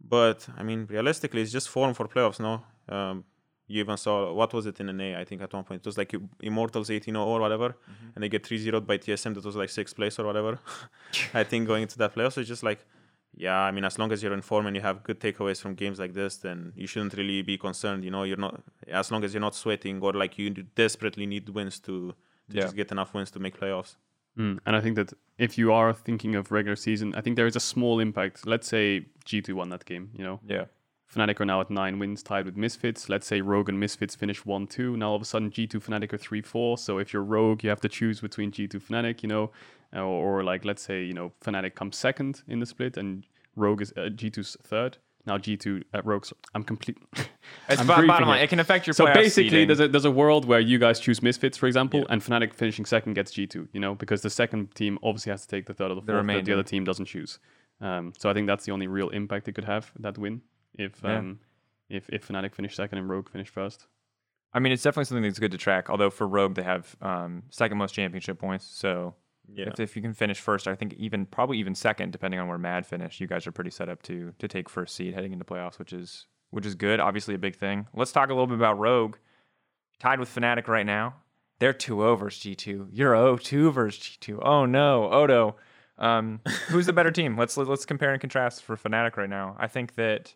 But I mean, realistically, it's just form for playoffs, no. Um, you even saw what was it in NA? I think at one point it was like Immortals 18 or whatever, and they get 3 0 by TSM that was like sixth place or whatever. I think going into that playoff, so it's just like, yeah, I mean, as long as you're in form and you have good takeaways from games like this, then you shouldn't really be concerned. You know, you're not as long as you're not sweating or like you desperately need wins to, to Yeah. just get enough wins to make playoffs. Mm. And I think that if you are thinking of regular season, I think there is a small impact. Let's say G2 won that game, you know. Yeah. Fnatic are now at nine wins, tied with Misfits. Let's say Rogue and Misfits finish 1 2. Now all of a sudden, G2 Fnatic are 3 4. So if you're Rogue, you have to choose between G2 Fnatic, you know, or, or like, let's say, you know, Fnatic comes second in the split and Rogue is uh, G2's third. Now G2 at Rogue's. I'm complete. It's I'm bottom line. it. It can affect your So basically, seeding. there's a there's a world where you guys choose Misfits, for example, and Fnatic finishing second gets G2. You know, because the second team obviously has to take the third or the fourth remainder. the other team doesn't choose. Um, so I think that's the only real impact it could have that win if Yeah. um, if if Fnatic finish second and Rogue finish first. I mean, it's definitely something that's good to track. Although for Rogue, they have um, second most championship points. So Yeah. if, if you can finish first, I think even probably even second, depending on where Mad finished, you guys are pretty set up to to take first seed heading into playoffs, which is which is good. Obviously, a big thing. Let's talk a little bit about Rogue. Tied with Fnatic right now. They're 2-0 versus G2. You're 0-2 versus G2. Oh no, Odo. Um, who's the better team? Let's let's compare and contrast for Fnatic right now. I think that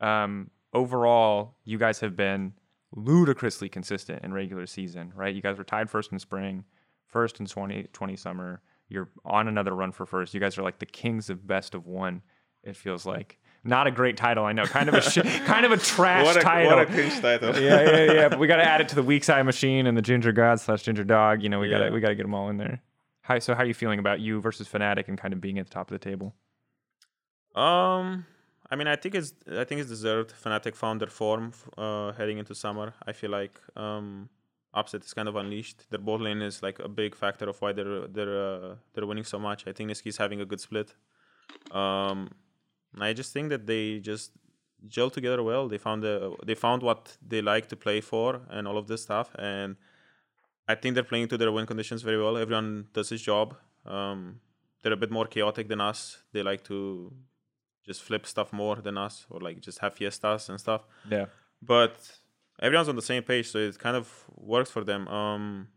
um, overall, you guys have been ludicrously consistent in regular season, right? You guys were tied first in spring, first in 2020 summer. you're on another run for first. You guys are like the kings of best of one. It feels like not a great title. I know, kind of a sh- kind of a trash What a, title. what a cringe title. yeah, yeah, yeah. But we got to add it to the weak side machine and the ginger god slash ginger dog. You know, we got Yeah. to we got to get them all in there. Hi, so how are you feeling about you versus Fnatic and kind of being at the top of the table? Um, I mean, I think it's I think it's deserved. Fnatic found their form uh, heading into summer. I feel like um, Upset is kind of unleashed. Their bot lane is like a big factor of why they're they're uh, they're winning so much. I think Nisqy's having a good split. Um, I just think that they just gel together well. They found the they found what they like to play for and all of this stuff. And I think they're playing to their win conditions very well. Everyone does his job. Um, they're a bit more chaotic than us. They like to just flip stuff more than us, or like just have fiestas and stuff. Yeah. But everyone's on the same page, so it kind of works for them. Um,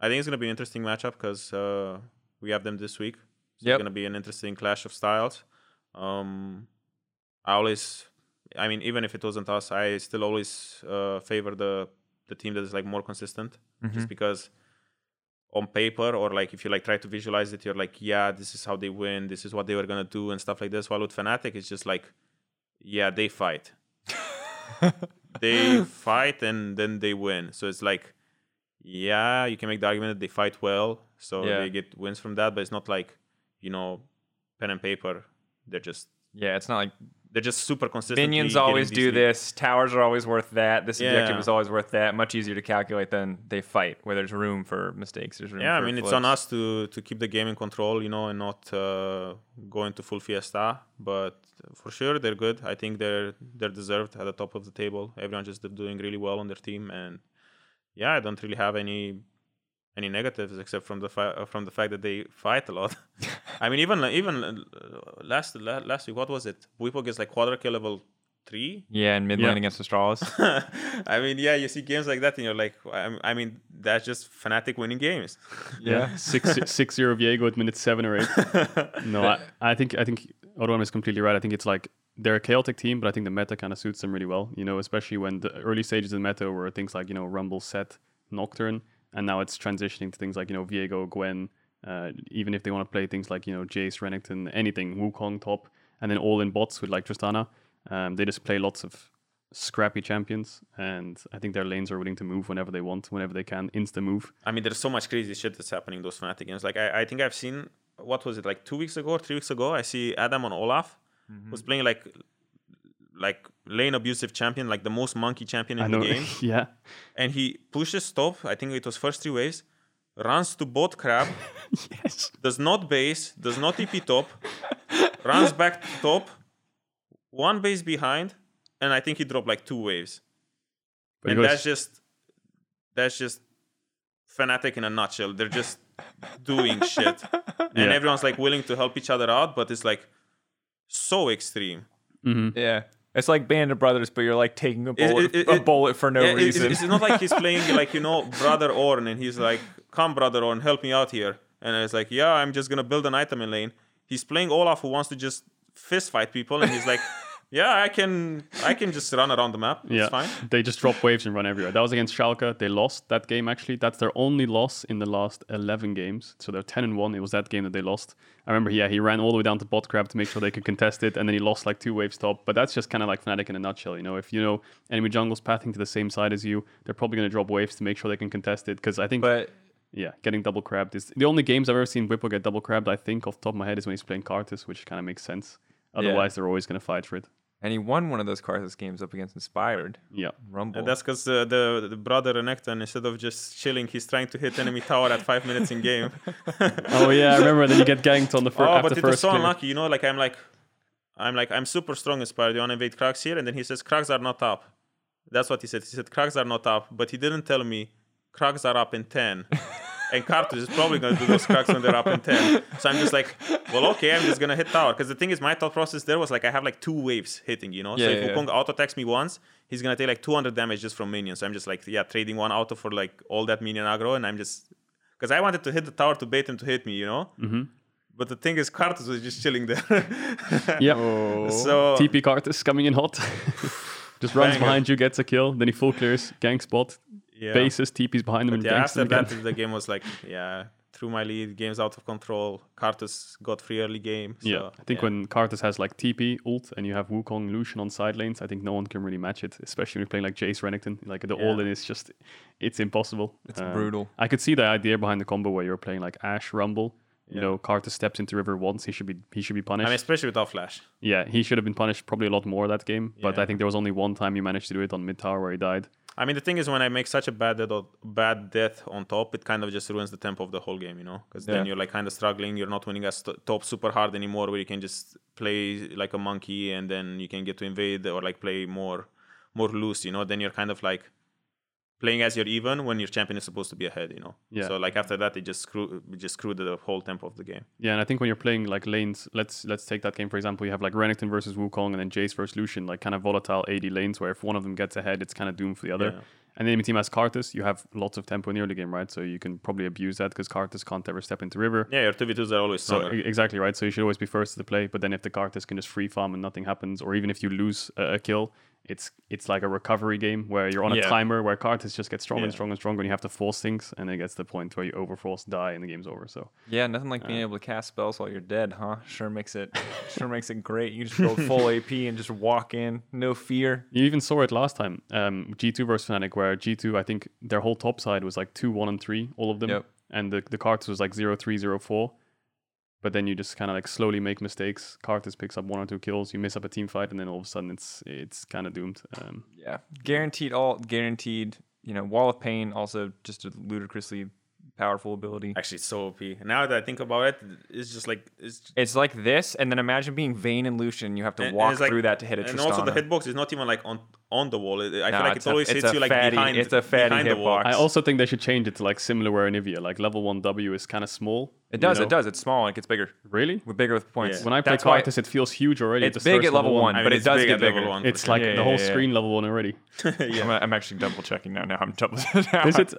I think it's gonna be an interesting matchup because uh, we have them this week. So Yep. It's gonna be an interesting clash of styles. Um, I always, I mean, even if it wasn't us, I still always uh, favor the the team that is like more consistent, Mhm. just because on paper or like if you like try to visualize it, you're like, yeah, this is how they win, this is what they were gonna do and stuff like this. While with Fnatic, it's just like, yeah, they fight, they fight and then they win. So it's like, yeah, you can make the argument that they fight well, so Yeah. they get wins from that, but it's not like, you know, pen and paper. They're just Yeah, it's not like they're just super consistent. minions always do this. Towers are always worth that. This objective is always worth that. Much easier to calculate than they fight, where there's room for mistakes. There's room. Yeah, I for mean it's on us to to keep the game in control, you know, and not uh, go into full fiesta. But for sure, they're good. I think they're they're deserved at the top of the table. Everyone just doing really well on their team, and yeah, I don't really have any any negatives except from the fa- uh, from the fact that they fight a lot. I mean, even even uh, last last week, what was it? Bwipo gets like quadra kill level three. Yeah, and mid Yeah. lane against Astralis. I mean, yeah, you see games like that, and you're like, I I mean, that's just Fnatic winning games. Yeah, six six zero Viego at minute seven or eight. No, I, I think I think Odoamne is completely right. I think it's like they're a chaotic team, but I think the meta kind of suits them really well. You know, especially when the early stages of the meta were things like you know Rumble, Sett, Nocturne, and now it's transitioning to things like you know Viego, Gwen. Uh, even if they want to play things like you know Jace, Renekton, anything, Wukong top, and then all in bots with like Tristana, um, they just play lots of scrappy champions, and I think their lanes are willing to move whenever they want, whenever they can, insta move. I mean, there's so much crazy shit that's happening in those Fnatic games. Like, I, I think I've seen, what was it, like two weeks ago or three weeks ago? I see Adam on Olaf was playing like like lane abusive champion, like the most monkey champion in I the know, game. yeah. And he pushes top, I think it was first three waves, runs to bot crab, yes. does not base, does not TP top, runs back to top, one base behind, and I think he dropped like two waves. But and goes- that's just that's just Fnatic in a nutshell. They're just doing shit, and Yeah. everyone's like willing to help each other out, but it's like so extreme. Mhm. yeah, it's like Band of Brothers, but you're like taking a It- bullet, it- a bullet for no it- reason. it's, it's not like he's playing like you know brother Ornn, and he's like, "Come, brother Ornn, help me out here." And it's like, "Yeah, I'm just gonna build an item in lane." He's playing Olaf, who wants to just fist fight people, and he's like, "Yeah, I can, I can just run around the map. It's Yeah, fine." they just drop waves and run everywhere. That was against Schalke. They lost that game actually. That's their only loss in the last 11 games. So they're 10 and 1. It was that game that they lost. I remember, yeah, he ran all the way down to bot crab to make sure they could contest it, and then he lost like two waves top. But that's just kind of like Fnatic in a nutshell. You know, if you know enemy jungle's pathing to the same side as you, they're probably going to drop waves to make sure they can contest it. Because I think, but yeah, getting double crabbed is the only games I've ever seen Bwipo get double crabbed. I think off the top of my head is when he's playing Karthus, which kind of makes sense. Otherwise, they're always going to fight for it. And he won one of those Karthus games up against Inspired Yeah. Rumble. And that's because uh, the the brother Renekton, instead of just chilling, he's trying to hit enemy tower at five minutes in game. Oh yeah, I remember. Then you get ganked on the first. oh, after but it was so clear. unlucky. You know, like I'm like, I'm like I'm super strong inspired. You want to invade Krax here, and then he says Krax are not up. That's what he said. He said Krax are not up, but he didn't tell me Krax are up in ten. and Karthus is probably going to do those Krax when they're up in ten. So I'm just like, well, okay, I'm just gonna hit tower. Because the thing is, my thought process there was like I have like two waves hitting. You know, Yeah, so if yeah. Wukong auto attacks me once, he's gonna take like 200 damage just from minions. So I'm just like, yeah, trading one auto for like all that minion aggro, and I'm just because I wanted to hit the tower to bait him to hit me. You know. Mm-hmm. But the thing is, Karthus was just chilling there. Yeah. oh, So TP Karthus coming in hot. Just runs Banger. behind you, gets a kill, then he full clears, gank spot, yeah. bases, TP's behind him, But and yeah, after that, the game was like, yeah, threw my lead. Game's out of control. Karthus got free early game. So, yeah, I think when Karthus has like TP ult and you have Wukong Lucian on side lanes, I think no one can really match it, especially when you're playing like Jace Renekton. Like the Yeah. all in is just, it's impossible. It's Um, brutal. I could see the idea behind the combo where you're playing like Ashe Rumble. You Yeah. know, Karthus steps into River once, he should be he should be punished. I mean, especially without flash. yeah, he should have been punished probably a lot more that game. But I think there was only one time he managed to do it on mid tower where he died. I mean, the thing is, when I make such a bad death, bad death on top, it kind of just ruins the tempo of the whole game, you know? Because then Yeah. you're like kind of struggling. You're not winning as top super hard anymore, where you can just play like a monkey and then you can get to invade or like play more, more loose, you know? Then you're kind of like playing as you're even when your champion is supposed to be ahead, you know? Yeah. So like after that, it just screw, it just screwed the whole tempo of the game. Yeah, and I think when you're playing like lanes, let's let's take that game for example. You have like Renekton versus Wukong, and then Jace versus Lucian, like kind of volatile AD lanes where if one of them gets ahead, it's kind of doomed for the other. Yeah. And the enemy team has Karthus. You have lots of tempo in the early game, right? So you can probably abuse that because Karthus can't ever step into river. Yeah, your 2v2s are always So stronger. e- exactly right. So you should always be first to the play. But then if the Karthus can just free farm and nothing happens, or even if you lose a, a kill, it's it's like a recovery game where you're on a Yeah. timer where Karthus just gets stronger and Yeah. stronger and stronger, and you have to force things, and it gets to the point where you overforce, die, and the game's over. So Yeah, nothing like Uh. being able to cast spells while you're dead, huh? Sure makes it sure makes it great. You just go full AP and just walk in, no fear. You even saw it last time, um, G2 versus Fnatic, where G2, I think their whole top side was like 2, 1, and 3, all of them. Yep. And the, the Karthus was like 0, 3, 0, 4. But then you just kind of like slowly make mistakes. Karthus picks up one or two kills, you miss up a team fight, and then all of a sudden it's it's kind of doomed. Um, Yeah, guaranteed all guaranteed. You know, wall of pain also just a ludicrously powerful ability. Actually, it's so OP. Now that I think about it, it's just like it's It's like this, and then imagine being Vayne and Lucian. You have to And- and walk it's like- through that to hit a and Tristana. also the hitbox is not even like on on the wall. It- I No, feel like it's it always it's hits you like fatty- behind. it's a fatty behind the wall. hitbox. I also think they should change it to like similar where Anivia, like level 1 W is kind of small. It you does, know? it does. It's small and it gets bigger. Really? With bigger with points. Yeah. When I play That's why Karthus, it feels huge already. it's the big at level one, I mean, but it does get bigger. one, It's sure. like Yeah, the yeah, whole yeah, yeah. screen level 1 already. yeah. I'm, I'm actually double checking now. Now I'm double. Is it?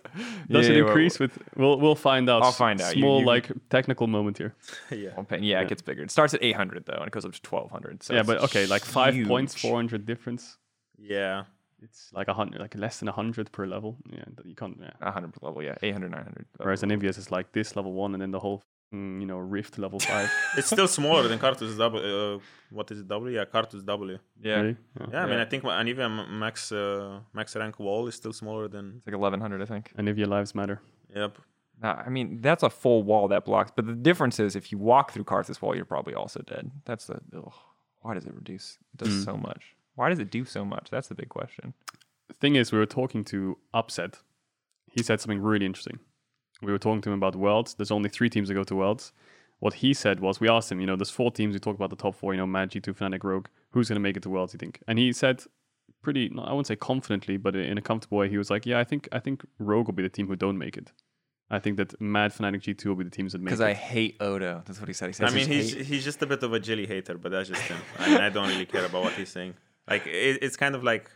Does Yeah, it well, increase with? We'll we'll find out. I'll find out. You- Small you- like technical moment here. yeah. Wall. Yeah, it gets bigger. It starts at 800 though, and it goes up to 1200. So yeah, but okay, like five points, four hundred difference. Yeah. It's like a hundred, like less than a hundred per level. Yeah, you can't. Yeah. 100 per level. Yeah, 800, 900. Whereas Anivia's is like this level one, and then the whole, mm, you know, Rift level five. It's still smaller than Karthus W. Uh, what is it? W? Yeah, Karthus W. yeah, Really? Yeah. Yeah, I mean, I think Anivia M- max uh, max rank wall is still smaller than. it's like 1100, I think. Anivia lives matter. Yep. Nah, I mean, that's a full wall that blocks. But the difference is, if you walk through Karthus wall, you're probably also dead. That's the. Ugh, why does it reduce? It does Mm. so much. Why does it do so much? That's the big question. thing is, we were talking to Upset. He said something really interesting. We were talking to him about Worlds. There's only three teams that go to Worlds. What he said was, we asked him, you know, there's four teams. We talked about the top four, you know, Mad, G2, Fnatic, Rogue. Who's going to make it to Worlds, you think? And he said, pretty, I wouldn't say confidently, but in a comfortable way, he was like, yeah, I think I think Rogue will be the team who don't make it. I think that Mad, Fnatic, G2 will be the teams that make it. Because. I hate Odo. That's what he said. He says I mean, he's he's he's just a bit of a jelly hater, but that's just him. I mean, I don't really care about what he's saying. Like, it, it's kind of like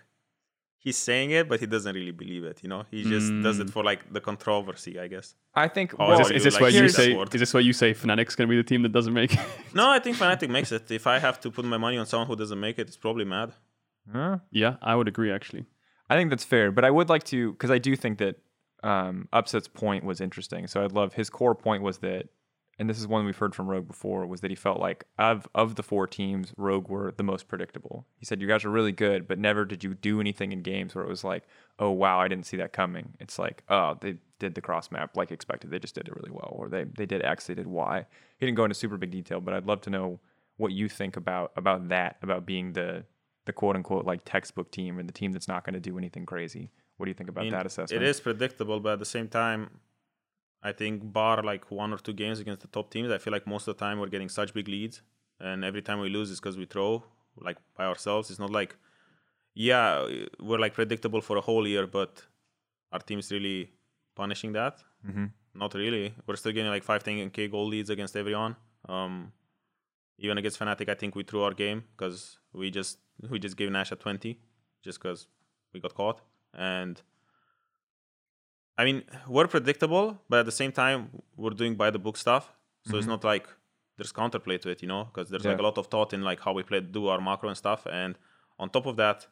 he's saying it, but he doesn't really believe it. You know, he just does it for like the controversy, I guess. I think. Oh, well, is this, you is this like where you say? word. Is this where you say Fnatic's gonna be the team that doesn't make it? No, I think Fnatic makes it. If I have to put my money on someone who doesn't make it, it's probably mad. Huh? yeah, I would agree actually. I think that's fair, but I would like to because I do think that um, Upset's point was interesting. So I'd love his core point was that, and this is one we've heard from Rogue before, was that he felt like of of the four teams, Rogue were the most predictable. He said, "You guys are really good, but never did you do anything in games where it was like, oh wow, I didn't see that coming. It's like, oh, they did the cross map like expected. They just did it really well, or they they did X, they did Y. He didn't go into super big detail, but I'd love to know what you think about about that, about being the the quote unquote like textbook team or the team that's not going to do anything crazy. What do you think about I mean, that assessment? It is predictable, but at the same time, I think bar like one or two games against the top teams, I feel like most of the time we're getting such big leads, and every time we lose is because we throw like by ourselves. It's not like, yeah, we're like predictable for a whole year, but our team's really punishing that. Mhm. Not really. We're still getting like five 10k goal leads against everyone. Um, even against Fnatic, I think we threw our game because we just we just gave Nash a 20 just because we got caught. And I mean, we're predictable, but at the same time, we're doing by the book stuff. So it's not like there's counterplay to it, you know, because there's like a lot of thought in like how we play, do our macro and stuff. And on top of that,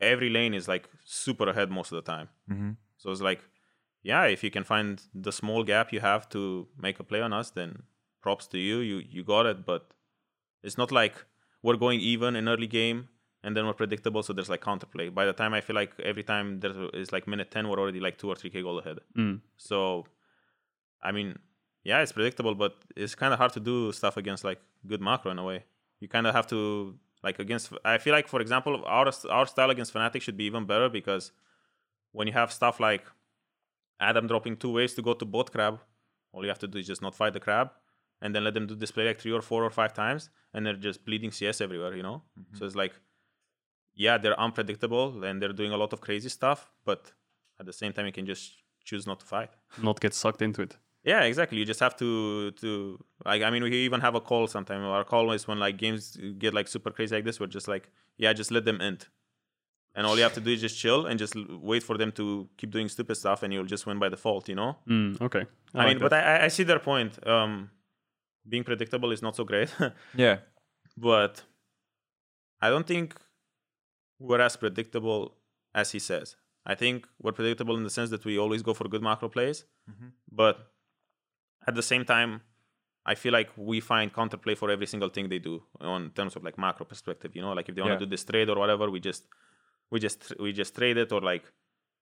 every lane is like super ahead most of the time. Mhm. So it's like yeah, if you can find the small gap you have to make a play on us, then props to you. You you got it, but it's not like we're going even in early game and then we're predictable. So there's like counterplay. By the time I feel like every time there is like minute ten, we're already like two or three k goal ahead. Mm. So, I mean, yeah, it's predictable, but it's kind of hard to do stuff against like good macro in a way. You kind of have to like against. I feel like, for example, our our style against Fnatic should be even better because when you have stuff like Adam dropping two ways to go to bot crab, all you have to do is just not fight the crab and then let them do display like three or four or five times and they're just bleeding CS everywhere, you know? Mm-hmm. So it's like, yeah, they're unpredictable and they're doing a lot of crazy stuff, but at the same time, you can just choose not to fight. Not get sucked into it. Yeah, exactly. You just have to to like. I mean, we even have a call sometimes. Our call is when like games get like super crazy like this. We're just like, yeah, just let them end and all you have to do is just chill and just wait for them to keep doing stupid stuff, and you'll just win by default. You know? Mm, okay. I, I like mean, that. but I, I see their point. Um, being predictable is not so great. yeah. But I don't think we're as predictable as he says. I think we're predictable in the sense that we always go for good macro plays, mm-hmm. but at the same time, I feel like we find counterplay for every single thing they do on terms of like macro perspective. You know, like if they want to yeah. do this trade or whatever, we just we just we just trade it or like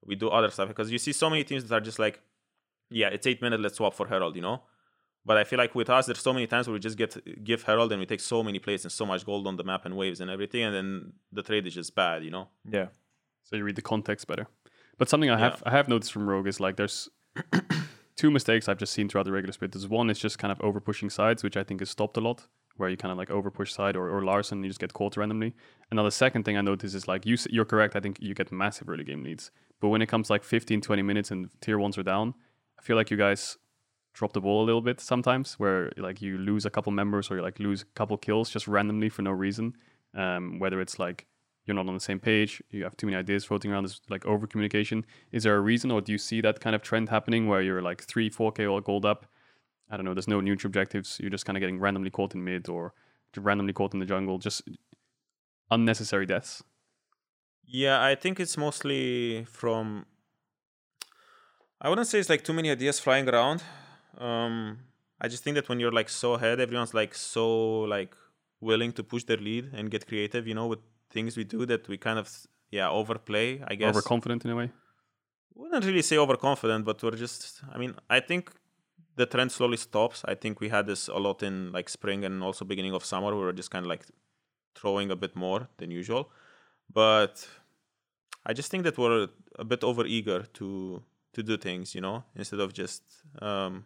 we do other stuff because you see so many teams that are just like yeah it's eight minutes let's swap for herald you know but i feel like with us there's so many times where we just get give herald and we take so many plays and so much gold on the map and waves and everything and then the trade is just bad you know yeah so you read the context better but something i have yeah. i have noticed from rogue is like there's two mistakes i've just seen throughout the regular split there's one is just kind of over pushing sides which i think is stopped a lot where you kind of like over push side or, or Larssen, you just get caught randomly. And now the second thing I notice is like you, you're correct. I think you get massive early game leads. But when it comes like 15, 20 minutes and tier ones are down, I feel like you guys drop the ball a little bit sometimes where like you lose a couple members or you like lose a couple kills just randomly for no reason. Um, whether it's like you're not on the same page, you have too many ideas floating around, this like over communication. Is there a reason or do you see that kind of trend happening where you're like three, 4K all gold up I don't know, there's no neutral objectives. You're just kind of getting randomly caught in mid or randomly caught in the jungle. Just unnecessary deaths. Yeah, I think it's mostly from. I wouldn't say it's like too many ideas flying around. Um, I just think that when you're like so ahead, everyone's like so like willing to push their lead and get creative. You know, with things we do that we kind of yeah overplay. I guess overconfident in a way. Wouldn't really say overconfident, but we're just. I mean, I think the trend slowly stops. I think we had this a lot in like spring and also beginning of summer. Where We were just kind of like throwing a bit more than usual, but I just think that we're a bit over eager to to do things, you know, instead of just um,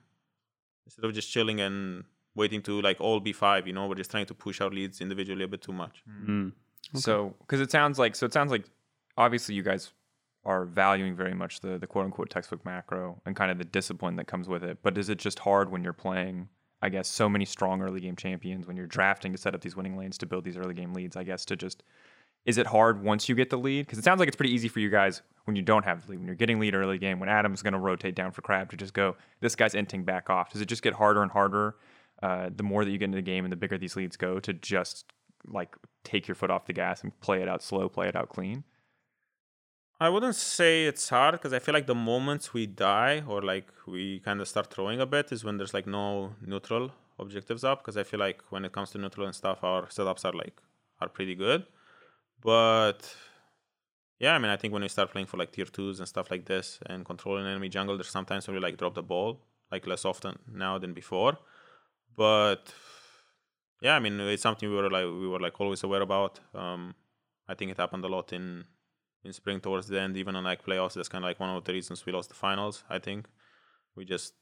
instead of just chilling and waiting to like all be five. You know, we're just trying to push our leads individually a bit too much. Mm-hmm. Okay. So, because it sounds like so it sounds like obviously you guys are valuing very much the the quote unquote textbook macro and kind of the discipline that comes with it. But is it just hard when you're playing, I guess, so many strong early game champions when you're drafting to set up these winning lanes to build these early game leads? I guess to just is it hard once you get the lead? Because it sounds like it's pretty easy for you guys when you don't have the lead. When you're getting lead early game, when Adam's going to rotate down for Crab to just go, this guy's inting back off. Does it just get harder and harder uh, the more that you get into the game and the bigger these leads go to just like take your foot off the gas and play it out slow, play it out clean? I wouldn't say it's hard because I feel like the moments we die or like we kind of start throwing a bit is when there's like no neutral objectives up because I feel like when it comes to neutral and stuff, our setups are like are pretty good. But yeah, I mean, I think when you start playing for like tier twos and stuff like this and controlling enemy jungle, there's sometimes when we like drop the ball like less often now than before. But yeah, I mean, it's something we were like we were like always aware about. Um, I think it happened a lot in in spring towards the end, even on like playoffs. That's kind of like one of the reasons we lost the finals. I think we just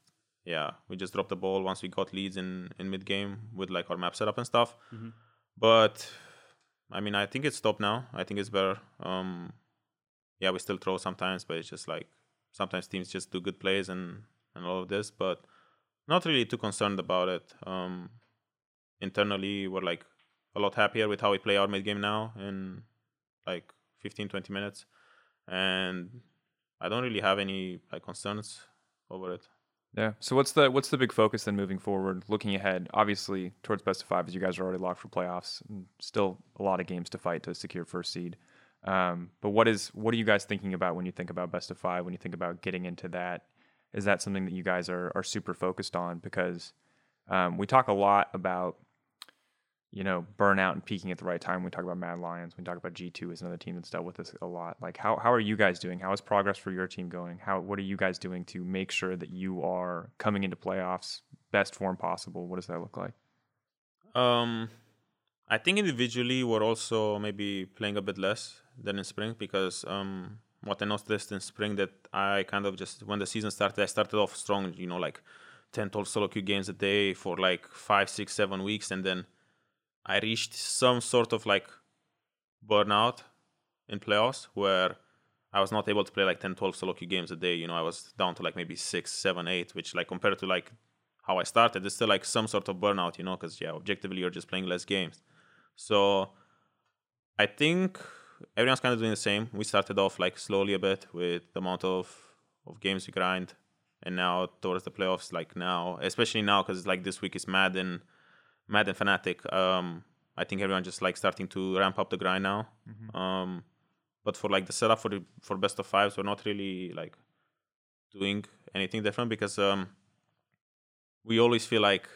yeah we just dropped the ball once we got leads in in mid game with like our map setup and stuff. Mm-hmm. But I mean, I think it's stopped now. I think it's better. Um, yeah, we still throw sometimes, but it's just like sometimes teams just do good plays and and all of this, but not really too concerned about it. Um, internally, we're like a lot happier with how we play our mid game now, in like 15 20 minutes and i don't really have any like concerns over it yeah. So what's the what's the big focus then moving forward looking ahead? Obviously towards best of five as you guys are already locked for playoffs and still a lot of games to fight to secure first seed. Um, but what is what are you guys thinking about when you think about best of five when you think about getting into that? Is that something that you guys are are super focused on? Because um, we talk a lot about you know burnout and peaking at the right time. We talk about Mad Lions. We talk about G two as another team that's dealt with this a lot. Like how how are you guys doing? How is progress for your team going? How what are you guys doing to make sure that you are coming into playoffs best form possible? What does that look like? Um, I think individually we're also maybe playing a bit less than in spring because um, what I noticed in spring that I kind of just when the season started, I started off strong, you know, like 10, 12 solo queue games a day for like five, six, seven weeks, and then I reached some sort of like burnout in playoffs where I was not able to play like 10, 12 solo queue games a day. You know, I was down to like maybe six, seven, eight, which like compared to like how I started, it's still like some sort of burnout, you know, because yeah, objectively you're just playing less games. So I think everyone's kind of doing the same. We started off like slowly a bit with the amount of of games we grind, and now towards the playoffs, like now, especially now because it's like this week is Madden, Madden Fnatic. Um, I think everyone just like starting to ramp up the grind now. Mm-hmm. Um, but for like the setup for the for best of fives, we're not really like doing anything different because um, we always feel like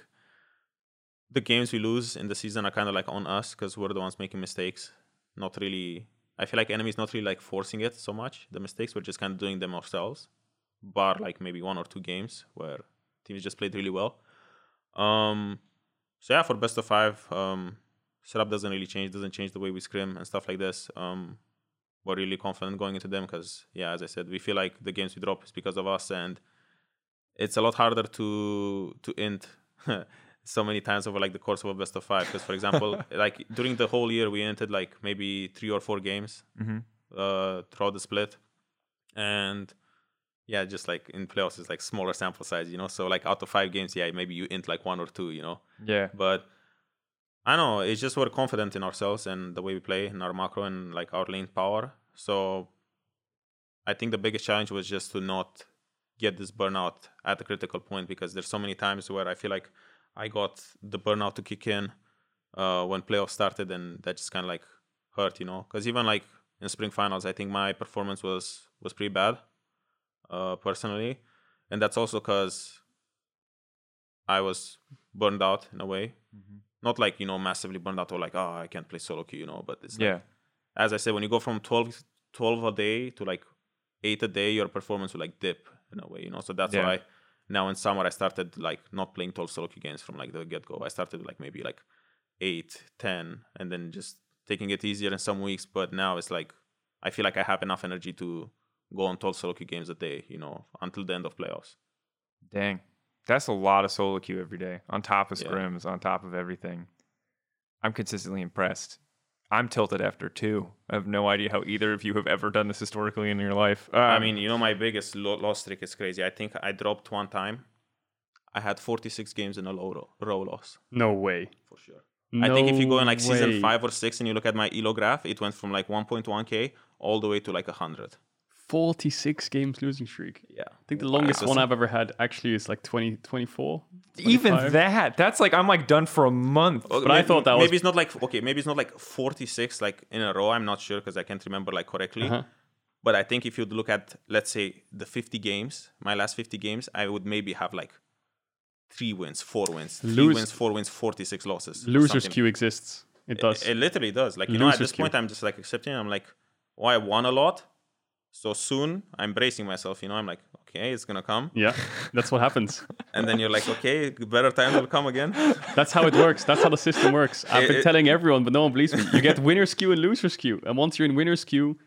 the games we lose in the season are kind of like on us because we're the ones making mistakes. Not really. I feel like enemies not really like forcing it so much. The mistakes we're just kind of doing them ourselves. Bar like maybe one or two games where teams just played really well. Um, so yeah, for best of five, um, setup doesn't really change. Doesn't change the way we scrim and stuff like this. Um, we're really confident going into them because yeah, as I said, we feel like the games we drop is because of us, and it's a lot harder to to end so many times over like the course of a best of five. Because for example, like during the whole year, we entered like maybe three or four games mm-hmm. uh, throughout the split, and yeah, just like in playoffs, it's like smaller sample size, you know. So like out of five games, yeah, maybe you int like one or two, you know. Yeah. But I don't know it's just we're confident in ourselves and the way we play in our macro and like our lane power. So I think the biggest challenge was just to not get this burnout at the critical point because there's so many times where I feel like I got the burnout to kick in uh, when playoffs started, and that just kind of like hurt, you know. Because even like in spring finals, I think my performance was was pretty bad, uh, personally, and that's also because I was burned out in a way. Mm-hmm. Not like you know massively burned out or like oh I can't play solo queue, you know. But it's yeah. Like, as I said, when you go from 12, 12 a day to like eight a day, your performance will like dip in a way, you know. So that's Yeah. why now in summer I started like not playing 12 solo queue games from like the get go. I started like maybe like eight, 10, and then just taking it easier in some weeks. But now it's like I feel like I have enough energy to go on 12 solo queue games a day, you know, until the end of playoffs. Dang. That's a lot of solo queue every day, on top of Yeah. scrims, on top of everything. I'm consistently impressed. I'm tilted after two. I have no idea how either of you have ever done this historically in your life. I Um, mean, you know, my biggest lo- loss streak is crazy. I think I dropped one time. I had 46 games in a low row, row loss No way. for sure. I think if you go in like season five or six and you look at my elo graph, it went from like 1.1k all the way to like 100. 46 games losing streak. Yeah. I think the Wow. longest one I've ever had actually is like 20, 24. even that, that's like I'm like done for a month. Okay, But I thought that was- maybe it's not like okay, maybe it's not like 46 like in a row. I'm not sure because I can't remember like correctly. Uh-huh. But I think if you'd look at let's say the 50 games, my last 50 games, I would maybe have like three wins, four wins, three Lose- wins, four wins, 46 losses. Losers queue exists. It does. It, it literally does. Like you know, at this queue. point, I'm just like accepting. I'm like, oh, I won a lot, so soon I'm bracing myself. You know, I'm like, okay, it's gonna come, yeah, that's what happens. and then you're like, okay, better times will come again. That's how it works. That's how the system works. I've been It- telling everyone, but no one believes me. You get winner's queue and loser's queue. And once you're in winner's queue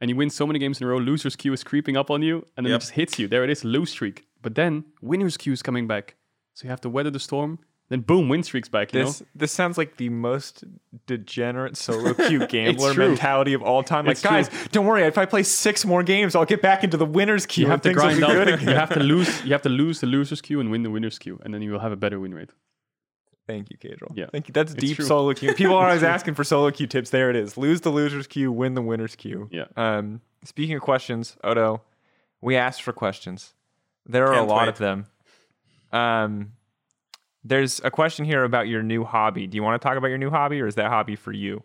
and you win so many games in a row, loser's queue is creeping up on you and then it just hits you. There it is, lose streak. But then winner's queue is coming back. So you have to weather the storm. Then boom, win streak's back, you This know? this sounds like the most degenerate solo queue gambler mentality of all time. Like, It's true. guys, don't worry. If I play six more games, I'll get back into the winners queue. You have to grind out. You have to lose. You have to lose the loser's queue and win the winner's queue, and then you will have a better win rate. Thank you, Caedrel. Yeah. Thank you. That's It's deep true. solo queue. People are always asking for solo queue tips. There it is. Lose the losers queue, win the winners queue. Yeah. Um, speaking of questions, Odo, we asked for questions. There are Can't a lot wait. of them. Um, there's a question here about your new hobby. Do you want to talk about your new hobby, or is that hobby for you?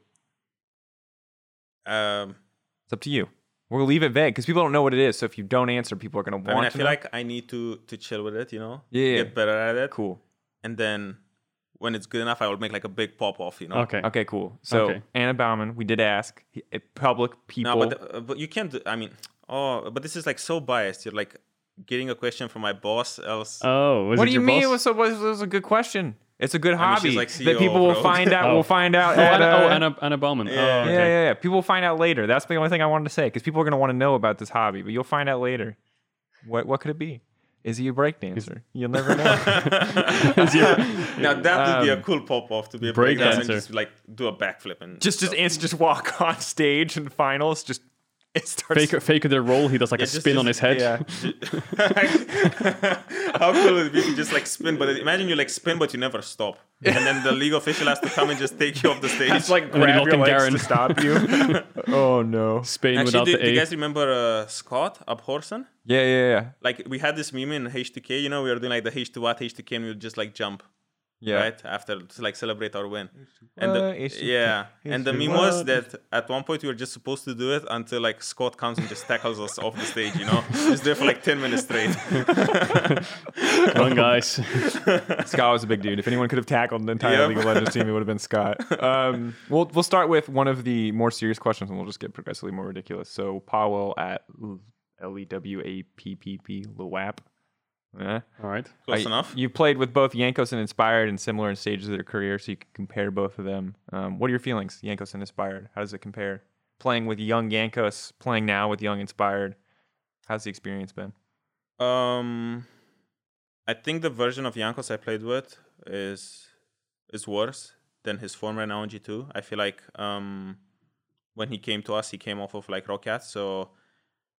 Um, It's up to you. We'll leave it vague because people don't know what it is. So if you don't answer, people are gonna want I mean, I to feel know. like I need to to chill with it, you know. Yeah. Get better at it, cool. and then when it's good enough, I will make like a big pop off, you know. Okay. Okay, cool. So Okay. Anna Bauman, we did ask uh, public people. No, but uh, but you can't. Do, I mean, oh, but this is like so biased. You're like getting a question from my boss, else. Oh, was what it do you your mean? boss? It was, a, it was a good question. It's a good I mean, hobby like that people will find out. Oh. We'll find out. Oh, at, Anna, oh, uh, Anna, Anna Bauman. Yeah. Oh, okay. Yeah, yeah, yeah. People will find out later. That's the only thing I wanted to say because people are going to want to know about this hobby, but you'll find out later. What what could it be? Is he a breakdancer? You'll never know. now that would be a Um, cool pop off to be a break breakdancer and dancer. just like do a backflip and just just answer, just walk on stage in finals. Just it starts. Fake, fake their role. He does like Yeah, a just- spin on his head. Yeah. How cool would it be if you just like spin? But imagine you like spin, but you never stop, and then the league official has to come and just take you off the stage. It's like And then grab your Lock and legs to stop you. oh no. Spain Actually, without do, the do you guys remember uh, Scott Abhorsen? Yeah, yeah, yeah. Like we had this meme in H2K. You know, we were doing like the H2 what H2K, and we would just like jump. Yeah. right after to like celebrate our win. And the, it's- yeah, and the it's- meme was that at one point we were just supposed to do it until like Scott comes and just tackles us off the stage. You know, just there for like ten minutes straight. Come on, guys. Scott was a big dude. If anyone could have tackled an entire Yep. League of Legends team, it would have been Scott. Um, we'll we'll start with one of the more serious questions, and we'll just get progressively more ridiculous. So Pawel at L E W A P P P Lewap. Eh? All right. Close I- enough. You played with both Jankos and Inspired in similar in stages of their career, so you can compare both of them. Um, what are your feelings, Jankos and Inspired? How does it compare? Playing with young Jankos, playing now with young Inspired. How's the experience been? Um, I think the version of Jankos I played with is is worse than his form right now in G two. I feel like um, when he came to us, he came off of like ROCCAT, so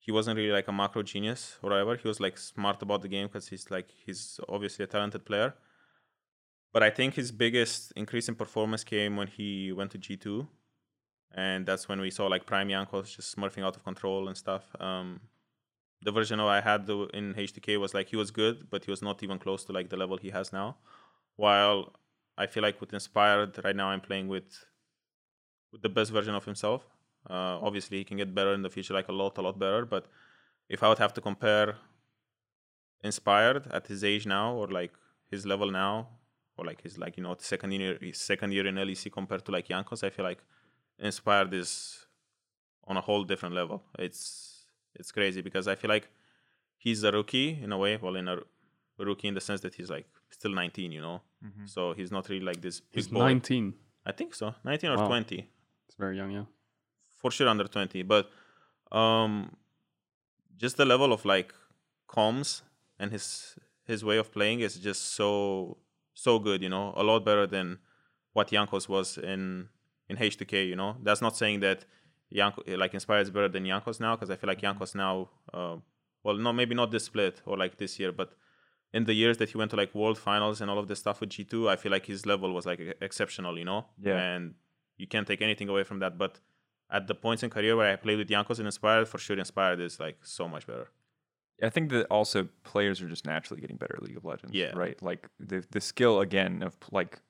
he wasn't really like a macro genius or whatever. He was like smart about the game because he's like he's obviously a talented player. But I think his biggest increase in performance came when he went to G two, and that's when we saw like Prime Jankos just smurfing out of control and stuff. Um, the version I had in H2K was like he was good, but he was not even close to like the level he has now. While I feel like with Inspired right now, I'm playing with with the best version of himself. Uh, obviously, he can get better in the future, like a lot, a lot better. But if I would have to compare Inspired at his age now, or like his level now, or like his like you know second year his second year in LEC compared to like Jankos, I feel like Inspired is on a whole different level. It's it's crazy because I feel like he's a rookie in a way. Well, in a rookie in the sense that he's like still 19, you know. So he's not really like this He's boy. 19. I think so, 19 or Wow. 20, It's very young, yeah. For sure under 20. But um, just the level of like comms and his his way of playing is just so so good. You know, a lot better than what Jankos was in in H2K. You know, that's not saying that Yanko like inspires better than Jankos now because I feel like Jankos now, uh, well, no, maybe not this split or like this year, but in the years that he went to like world finals and all of this stuff with G2, I feel like his level was like exceptional, you know? Yeah. And you can't take anything away from that. But at the points in career where I played with Jankos and Inspired, for sure Inspired is like so much better. I think that also players are just naturally getting better at League of Legends. Yeah. Right. Like the the skill again of like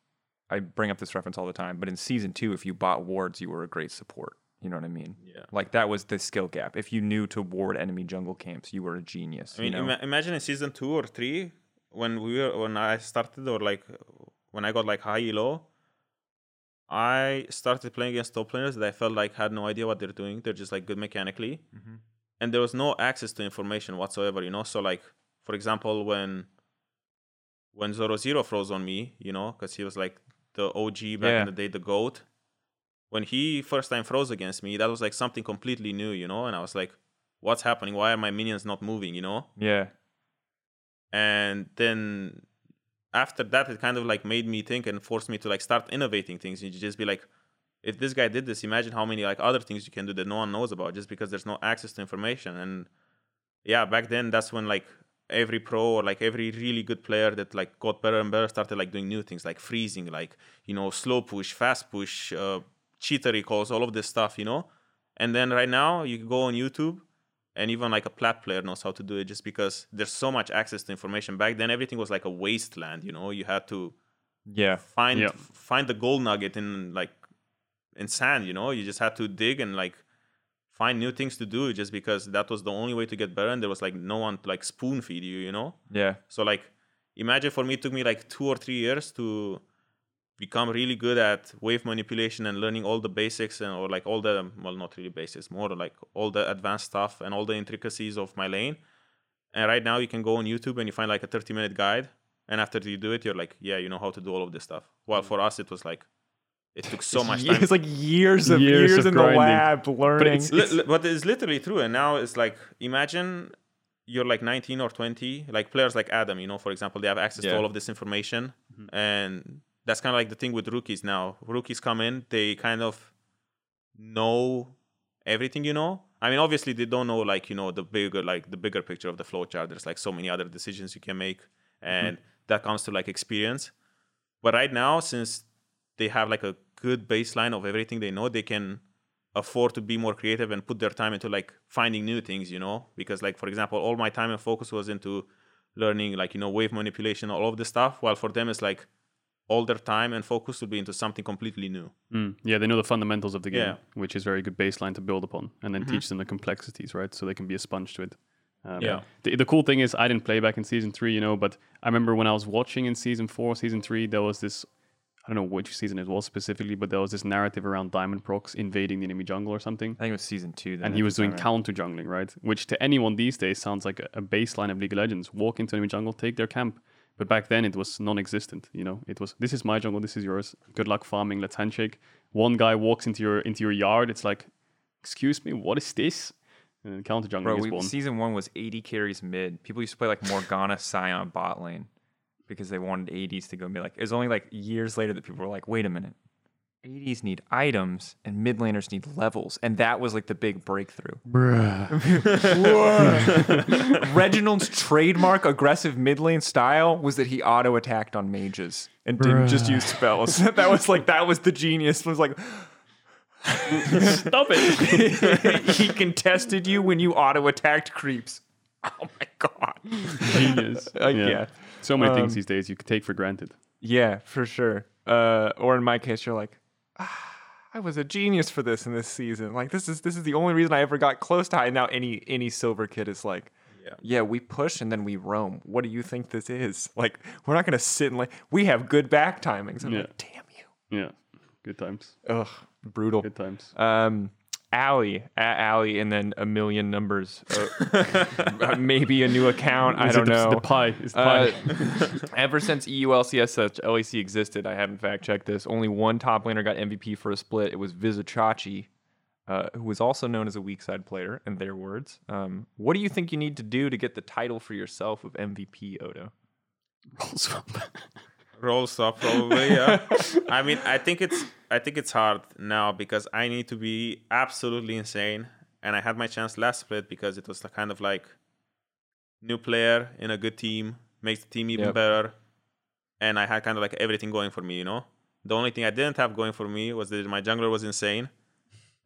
I bring up this reference all the time, but in season two, if you bought wards, you were a great support. You know what I mean? Yeah. Like that was the skill gap. If you knew to ward enemy jungle camps, you were a genius. I mean, you know? ima- imagine in season two or three when we were when I started or like when I got like high elo, I started playing against top players that I felt like had no idea what they're doing. They're just like good mechanically, Mhm. and there was no access to information whatsoever. You know, so like for example, when when Zoro Zero froze on me, you know, because he was like the OG back Yeah. in the day, the goat. When he first time froze against me, that was like something completely new, you know, and I was like, "What's happening? Why are my minions not moving?" You know yeah. and then after that it kind of like made me think and forced me to like start innovating things. And you just be like if this guy did this imagine how many like other things you can do that no one knows about just because there's no access to information. And yeah back then that's when like every pro or like every really good player that like got better and better started like doing new things like freezing like you know slow push fast push uh, cheater recalls all of this stuff you know? And then right now you go on youtube and even like a plat player knows how to do it just because there's so much access to information back then everything was like a wasteland you know you had to Yeah. find Yeah. find the gold nugget in like in sand you know you just had to dig and like find new things to do just because that was the only way to get better and there was like no one to like spoon feed you you know Yeah. so like imagine for me it took me like two or three years to become really good at wave manipulation and learning all the basics and or like all the well not really basics more like all the advanced stuff and all the intricacies of my lane. And right now you can go on youtube and you find like a 30 minute guide. And after you do it you're like yeah you know how to do all of this stuff. While mm. for us it was like it took so It's much time. It's like years of Years years, of in grinding. the lab learning. it's- Li- li- but it's literally true. And now it's like imagine you're like 19 or 20 like players like adam you know for example they have access Yeah. to all of this information mm-hmm. and that's kind of like the thing with rookies now. Rookies come in they kind of know everything you know? I mean obviously they don't know like you know the bigger like the bigger picture of the flow chart there's like so many other decisions you can make mm-hmm. and that comes to like experience. But right now since they have like a good baseline of everything they know they can afford to be more creative and put their time into like finding new things you know? Because like for example all my time and focus was into learning like you know wave manipulation all of this stuff while for them it's like all their time and focus would be into something completely new Mm. Yeah, they know the fundamentals of the game, Yeah. which is very good baseline to build upon, and then teach them the complexities, right? So they can be a sponge to it. Um, Yeah. The, the cool thing is, I didn't play back in season three, you know, but I remember when I was watching in season four, season three, there was this. I don't know which season it was specifically, but there was this narrative around Diamondprox invading the enemy jungle or something. I think it was season two. Then and he was doing right? counter jungling, right? Which to anyone these days sounds like a, a baseline of League of Legends. Walk into enemy jungle, take their camp. But back then it was non-existent. You know, it was this is my jungle, this is yours. Good luck farming. Let's handshake. One guy walks into your into your yard. It's like, excuse me, what is this? And then counter jungle Bro, is we, born. season one was AD carries mid. People used to play like Morgana Sion bot lane because they wanted ADs to go mid. Like it was only like years later that people were like, wait a minute. ADs need items and mid laners need levels. And that was like the big breakthrough. Reginald's trademark aggressive mid lane style was that he auto attacked on mages and didn't just use spells. that was like that was the genius. It was like Stop it! he contested you when you auto attacked creeps. Oh my god. Genius. Uh, yeah. So many things Um, these days you could take for granted. Yeah, for sure. Uh, or in my case, you're like, ah, I was a genius for this in this season. Like this is this is the only reason I ever got close to high. And now any any silver kid is like, Yeah. yeah, we push and then we roam. What do you think this is? Like we're not gonna sit and like we have good back timings. I'm Yeah. like, damn you. Yeah. Good times. Ugh, brutal. Good times. Um, Allie at Allie, and then a million numbers. Uh, maybe a new account. I Is it don't the, know. The pie. Is the Uh, pie. ever since E EULCS such LEC existed, I haven't fact checked this. Only one top laner got MVP for a split. It was Vizicsacsi, uh, who was also known as a weak side player, in their words. Um, what do you think you need to do to get the title for yourself of MVP, Odo? roll stop probably yeah i mean i think it's i think it's hard now because i need to be absolutely insane and i had my chance last split because it was the kind of like new player in a good team makes the team even Yep. better and i had kind of like everything going for me you know the only thing i didn't have going for me was that my jungler was insane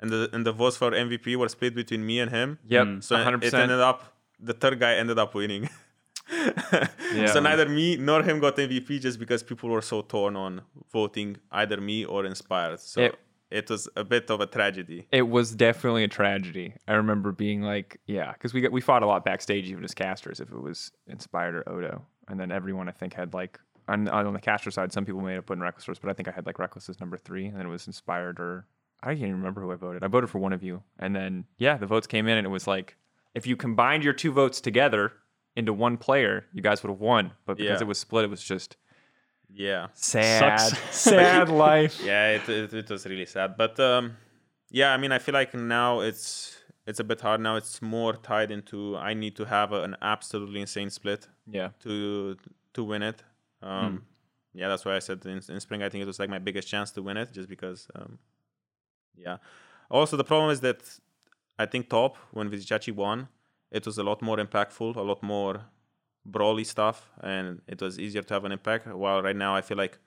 and the and the votes for mvp were split between me and him Yep, mm. so it 100%. ended up the third guy ended up winning Yeah. so neither me nor him got MVP just because people were so torn on voting either me or Inspired. So It- it, was a bit of a tragedy. It was definitely a tragedy. I remember being like, yeah, because we got, we fought a lot backstage, even as casters, if it was Inspired or Odo, and then everyone I think had like on on the caster side, some people may have put in Rekkles first, but I think I had like Rekkles as number three, and then it was Inspired or I can't even remember who I voted. I voted for one of you, and then yeah, the votes came in, and it was like if you combined your two votes together into one player, you guys would have won, but because Yeah. it was split, it was just Yeah. sad, Sucks. sad life. Yeah, it, it, it was really sad. But um, yeah, I mean, I feel like now it's it's a bit hard. Now it's more tied into I need to have a, an absolutely insane split Yeah, to to win it. Um, Yeah, that's why I said in, in spring I think it was like my biggest chance to win it, just because. Um, yeah. Also, the problem is that I think top when Vizicsacsi won, it was a lot more impactful, a lot more brawly stuff, and it was easier to have an impact. While right now I feel like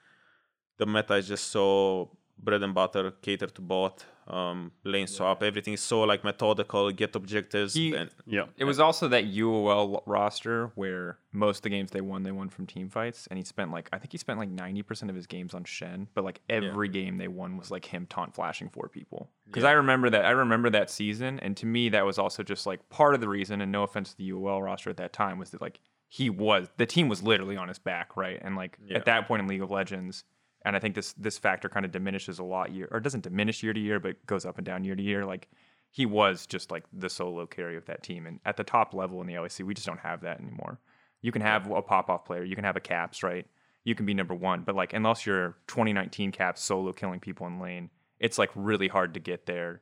the meta is just so bread and butter, catered to bot. Um, lane swap. Everything is so like methodical. Get objectives. He- and Yeah. It was also that UOL roster where most of the games they won, they won from team fights, and he spent like I think he spent like ninety percent of his games on Shen, but like every game they won was like him taunt flashing four people. Because I remember that I remember that season, and to me that was also just like part of the reason. And no offense to the UOL roster at that time was that like he was the team was literally on his back, right? And like Yeah. at that point in League of Legends. And I think this this factor kind of diminishes a lot year or doesn't diminish year to year, but goes up and down year to year. Like he was just like the solo carry of that team. And at the top level in the LEC, we just don't have that anymore. You can have a pop off player, you can have a caps, right? You can be number one, but like unless you're 2019 caps solo killing people in lane, it's like really hard to get there.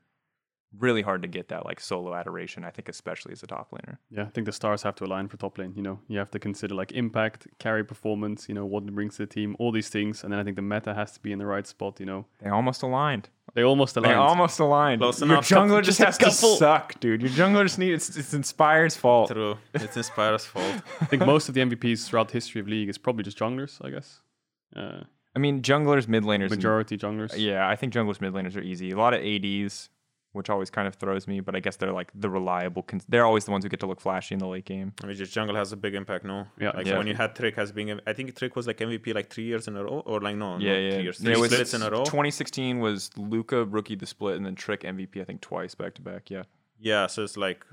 Really hard to get that like solo adoration. I think especially as a top laner. Yeah, I think the stars have to align for top lane. You know, you have to consider like impact, carry performance. You know, what it brings to the team, all these things, and then I think the meta has to be in the right spot. You know, They almost aligned. they almost aligned. They aligned. almost aligned. Close Your enough. jungler just, Just a has to couple. suck, dude. Your jungler just needs it's, it's Inspire's fault. true. It's Inspire's fault. I think most of the MVPs throughout the history of league is probably just junglers. I guess uh, I mean, junglers, mid laners, and- majority junglers. Yeah, I think junglers mid laners are easy. A lot of ADs, which always kind of throws me, but I guess they're like the reliable. Cons- they're always the ones who get to look flashy in the late game. I mean, just jungle has a big impact, no? Yeah, Like Yeah. when you had Trick as being, I think Trick was like MVP like three years in a row, or like no, yeah, not yeah. three years, Yeah, three it was- splits in a row. 2016 was Luca rookie the split, and then Trick MVP I think twice back to back. Yeah, yeah, so it's like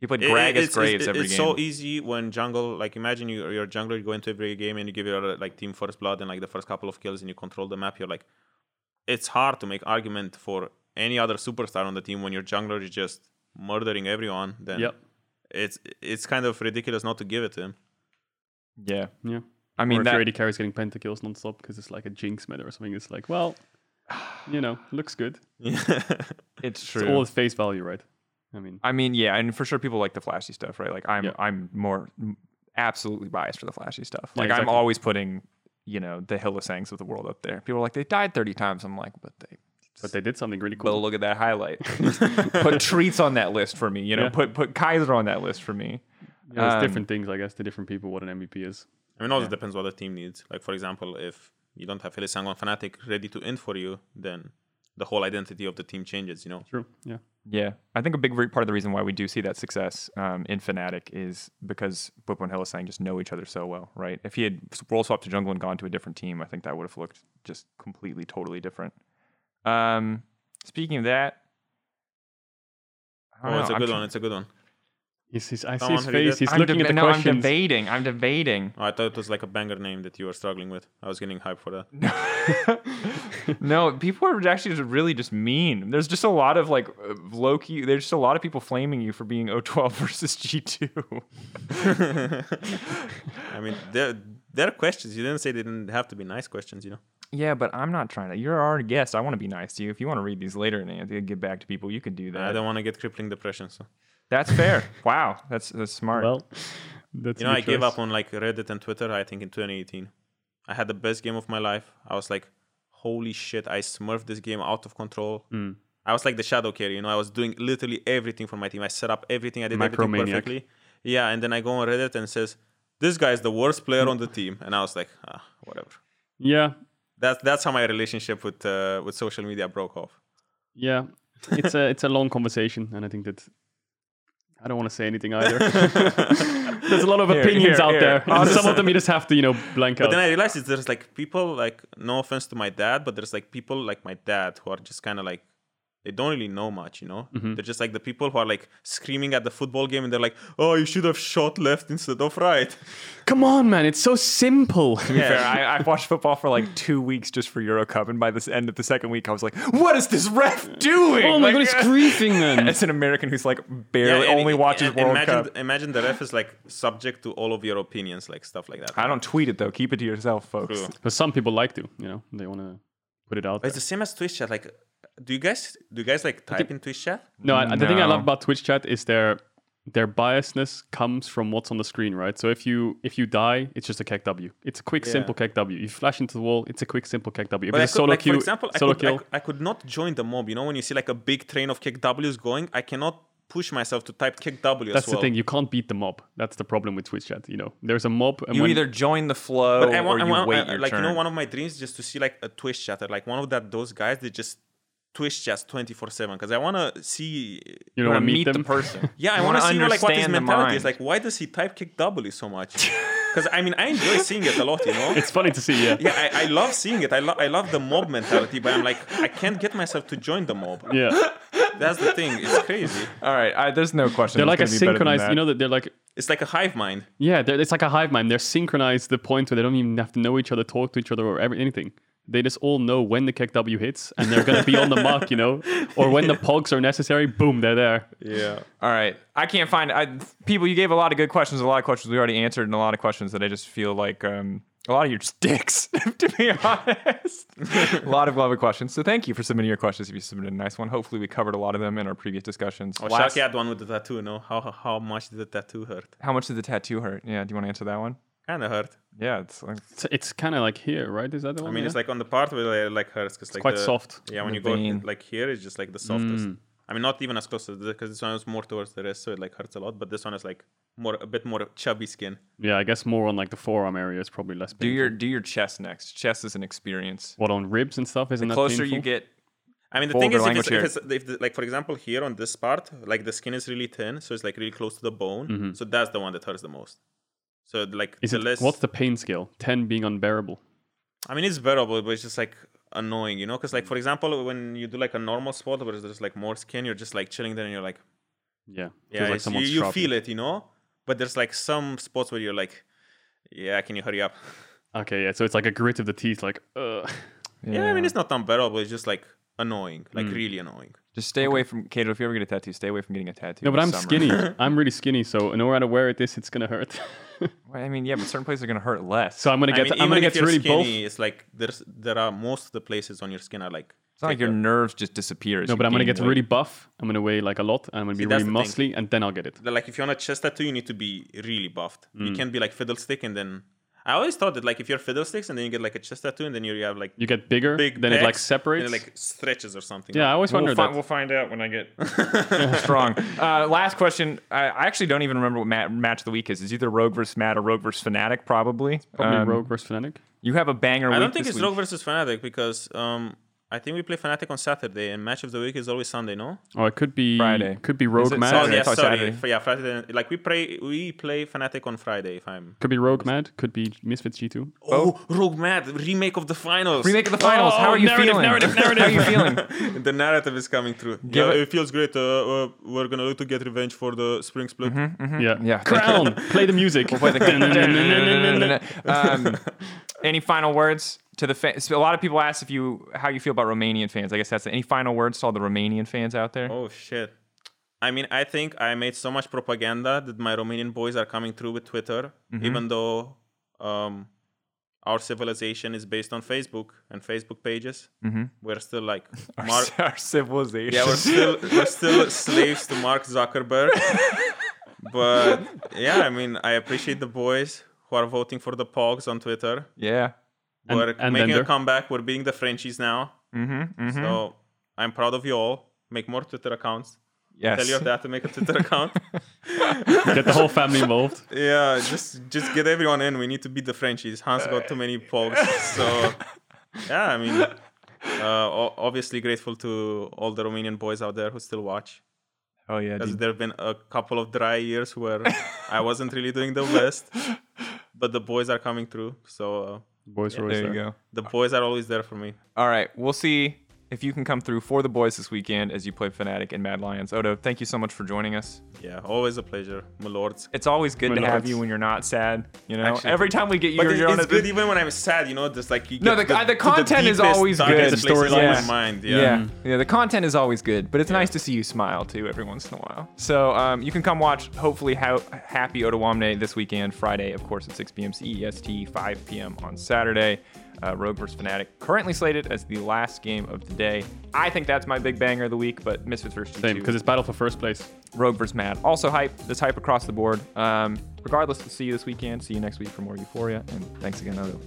he played it- Gragas it's, Graves it's, every it's game. so easy when jungle. Like imagine you, you're a jungler, you go into every game and you give your like team first blood and like the first couple of kills and you control the map. You're like, it's hard to make argument for any other superstar on the team when your jungler is just murdering everyone. Then Yep. it's it's kind of ridiculous not to give it to him. yeah, Yeah. I I mean mean, or if that. your AD carries getting pentakills nonstop because it's like a jinx meta or something. It's like, well, you know, looks good. it's It's true. all at face value, right? I mean, I mean, yeah, and for sure people like the flashy stuff, right? Like I'm Yeah. I'm more absolutely biased for the flashy stuff. Yeah, Like I'm always putting, you know, the Hylissangs of sangs of the world up there. People are like they died 30 times. I'm like, but they but they did something really cool. Well, look at that highlight. put Treatz on that list for me. You know, Yeah. put put Kaiser on that list for me. Yeah, there's um, different things, I guess, to different people what an MVP is. I mean, it also depends what the team needs. Like, for example, if you don't have Hylissang on Fnatic ready to end for you, then the whole identity of the team changes, you know? True. Yeah. Yeah, I think a big re- part of the reason why we do see that success um, in Fnatic is because Bwipo and Hylissang just know each other so well, right? If he had role swapped to jungle and gone to a different team, I think that would have looked just completely, totally different. Um, speaking of that, I don't Oh, it's know, a I'm good tr- one. It's a good one. He's, he's, I Come see his face. it. He's I'm looking deb- at the no, I'm debating. I'm debating. Oh, I thought it was like a banger name that you were struggling with. I was getting hyped for that. no, people are actually just really just mean. There's just a lot of like low key. There's just a lot of people flaming you for being O12 versus G2. I mean, they're, they're questions. You didn't say they didn't have to be nice questions, you know? Yeah, but I'm not trying to. You're our guest. I want to be nice to you. If you want to read these later and get back to people, you can do that. I don't want to get crippling depression. So, That's fair. wow, that's that's smart. Well, that's you know, I good gave up on like Reddit and Twitter, I think, in 2018. I had the best game of my life. I was like, holy shit, I smurfed this game out of control. Mm. I was like the shadow carry, you know. I was doing literally everything for my team. I set up everything. I did everything perfectly. Yeah, and then I go on Reddit and it says, "This guy is the worst player on the team," and I was like, ah, whatever. Yeah. That's that's how my relationship with uh, with social media broke off. Yeah. It's a it's a long conversation, and I think that I don't want to say anything either. There's a lot of Here, opinions here, out here. there. And Some of them you just have to, you know, blank But out. But then I realized there's like people like no offense to my dad, but there's like people like my dad who are just kind of like they don't really know much, you know. Mm-hmm. They're just like the people who are like screaming at the football game and they're like, "Oh, you should have shot left instead of right." Come on, man! It's so simple. To be fair, I, I watched football for like two weeks just for Euro Cup, and by the end of the second week, I was like, "What is this ref doing?" oh my Like, god, it's griefing, man. As an American who's like Yeah, barely and only i- watches and World imagine, Cup. Imagine the ref is like subject to all of your opinions, like stuff like that. I don't tweet it though. Keep it to yourself, folks. True. But some people like to, you know, they want to put it out. There. it's the same as Twitch chat. Like, do you guys do you guys like type in Twitch chat? No, I, the thing I love about Twitch chat is their their biasness comes from what's on the screen, right? So if you if you die, it's just a KEKW. It's a quick, Yeah. simple KEKW. You flash into the wall, it's a quick, simple KEKW. If But I it's could, solo like, queue, for example, I solo could, kill. cou- I, could not join the mob. You know, when you see like a big train of KEKW's going, I cannot push myself to type KEKW That's as well. the thing. You can't beat the mob. That's the problem with Twitch chat. You know, there's a mob, and You when, either join the flow But I want, or I you want, wait I- your like turn. you know, one of my dreams is just to see like a Twitch chatter, like one of that those guys. They just Twitch chats 24 7 because I want to see. You You don't want want to to meet, meet the person. Yeah, I want to see you know, like what his mentality is. Like, why does he type KEKW so much? Because I mean, I enjoy seeing it a lot. You know. It's funny to see, yeah. yeah, I, I love seeing it. I, lo- I love the mob mentality, but I'm like, I can't get myself to join the mob. Yeah. That's the thing. It's crazy. All right, I, there's no question. They're like a be synchronized, you know, that they're like, It's like a hive mind. yeah, it's like a hive mind. They're synchronized to the point where they don't even have to know each other, talk to each other, or every, anything. They just all know when the KEKW hits, and they're going to be on the mark, you know, or when the pogs are necessary, boom, they're there. Yeah. All right. I can't find I, people. You gave a lot of good questions. A lot of questions we already answered, and a lot of questions that I just feel like um, a lot of your dicks, to be honest. a lot of lovely questions. So thank you for submitting your questions. If you submitted a nice one, hopefully we covered a lot of them in our previous discussions. Oh, Last- Sharky had one with the tattoo. No, how how much did the tattoo hurt? how much did the tattoo hurt? Yeah. Do you want to answer that one? Kind of hurt. Yeah. It's like It's, it's kind of like here, right? Is that the one? I mean, yeah? it's like on the part where it like hurts because like quite the- soft. Yeah, when The you go like here, it's just like the softest. Mm. I mean, not even as close to because this one is more towards the wrist, so it like hurts a lot. But this one is like more a bit more chubby skin. Yeah, I guess more on like the forearm area is probably less do your do your chest next. Chest is an experience. What on ribs and stuff? Isn't The that closer you get, I mean, the thing is, if it's, if it's if the, like for example here on this part, like the skin is really thin, so it's like really close to the bone. Mm-hmm. So that's the one that hurts the most. So like Is the it, less. what's the pain scale? Ten being unbearable. I mean, it's bearable, but it's just like annoying, you know? Because like for example, when you do like a normal spot where there's like more skin, you're just like chilling there and you're like, Yeah, yeah, Feels like you, you feel it, you know? But there's like some spots where you're like, yeah, can you hurry up? Okay, yeah. So it's like a grit of the teeth, like, uh. Yeah, I mean, it's not unbearable. It's just like annoying, like Mm. really annoying. Just stay away from Kato. If you ever get a tattoo, stay away from getting a tattoo. No, but I'm summer. skinny. I'm really skinny, so no matter where it is, it's gonna hurt. Well, I mean, yeah, but certain places are gonna hurt less. so I'm gonna I get. mean, I'm gonna get if you're really both. skinny, it's like there's there are most of the places on your skin are like. It's not like your nerves just disappear. No, but I'm gonna get weight. really buff. I'm gonna weigh like a lot, and I'm gonna be See, that's really the thing. muscly, and then I'll get it. Like if you want a chest tattoo, you need to be really buffed. You Mm. can't be like fiddlestick and then. I always thought that like if you're fiddlesticks and then you get like a chest tattoo and then you have like You get bigger, big then it like separates. and it like stretches or something. yeah, I always We'll, wondered fi- that. we'll find out when I get strong. Uh, last question. I, I actually don't even remember what ma- match of the week is. It's either Rogue versus Mad or Rogue versus Fnatic, probably. Probably Um, Rogue versus Fnatic. You have a banger I week don't think this it's week. Rogue versus Fnatic because um I think we play Fnatic on Saturday and match of the week is always Sunday, no? Oh, it could be Friday. Could be Rogue Mad. Oh Saturday? I yeah, sorry. Saturday. Yeah, Friday. Like we play we play Fnatic on Friday. If I'm Could be Rogue Mad. Could be Misfits G2. oh Rogue Mad remake of the finals. Remake of the finals. Oh, How are you narrative, feeling? narrative, narrative. How are you feeling? the narrative is coming through. Give yeah, it- it, feels great. Uh, uh, we're gonna look to get revenge for the spring split. Yeah. Yeah, Crown. Play the music. Play the- um, any final words to the fans? A lot of people ask if you how you feel about Romanian fans. I guess that's any final words to all the Romanian fans out there. Oh shit. I mean, I think I made so much propaganda that my Romanian boys are coming through with Twitter, Mm-hmm. even though um, our civilization is based on Facebook and Facebook pages. Mm-hmm. We're still like Our, Mark. our civilization. Yeah, we're still we're still slaves to Mark Zuckerberg. but yeah, I mean, I appreciate the boys who are voting for the Pogs on Twitter. yeah. We're and making Bender. a comeback. We're being the Frenchies now. Mm-hmm, mm-hmm. So I'm proud of you all. Make more Twitter accounts. yes. Tell your dad to make a Twitter account. Get the whole family involved. yeah, just just get everyone in. We need to beat the Frenchies. Hans got too many pogs. So yeah, I mean, uh, obviously grateful to all the Romanian boys out there who still watch. Oh yeah. Because there have been a couple of dry years where I wasn't really doing the best, but the boys are coming through. So uh, Boys are always There you go. the boys are always there for me. All right. We'll see if you can come through for the boys this weekend as you play Fnatic and Mad Lions. Odo, thank you so much for joining us. Yeah, always a pleasure, my lords. It's always good My to have you when you're not sad. You know, Actually- every time we get you, But you're, it- you're on it's a- good even when I'm sad, you know, just like you No, get the- to uh, the content is always darkest good. places The in storyline. my is- mind. Yeah. Yeah. yeah, The content is always good, but it's nice to see you smile too every once in a while. So um, you can come watch, hopefully, how Happy Odoamne this weekend, Friday, of course, at 6 p.m. CEST, 5 p.m. on Saturday. Uh, Rogue vs. Fnatic, currently slated as the last game of the day. I think that's my big banger of the week, but Misfits vs. Same, G2, because it's battle for first place. Rogue vs. Mad. Also hype. This hype across the board. Um, regardless, see you this weekend. See you next week for more Euphoria. And thanks again, Odo.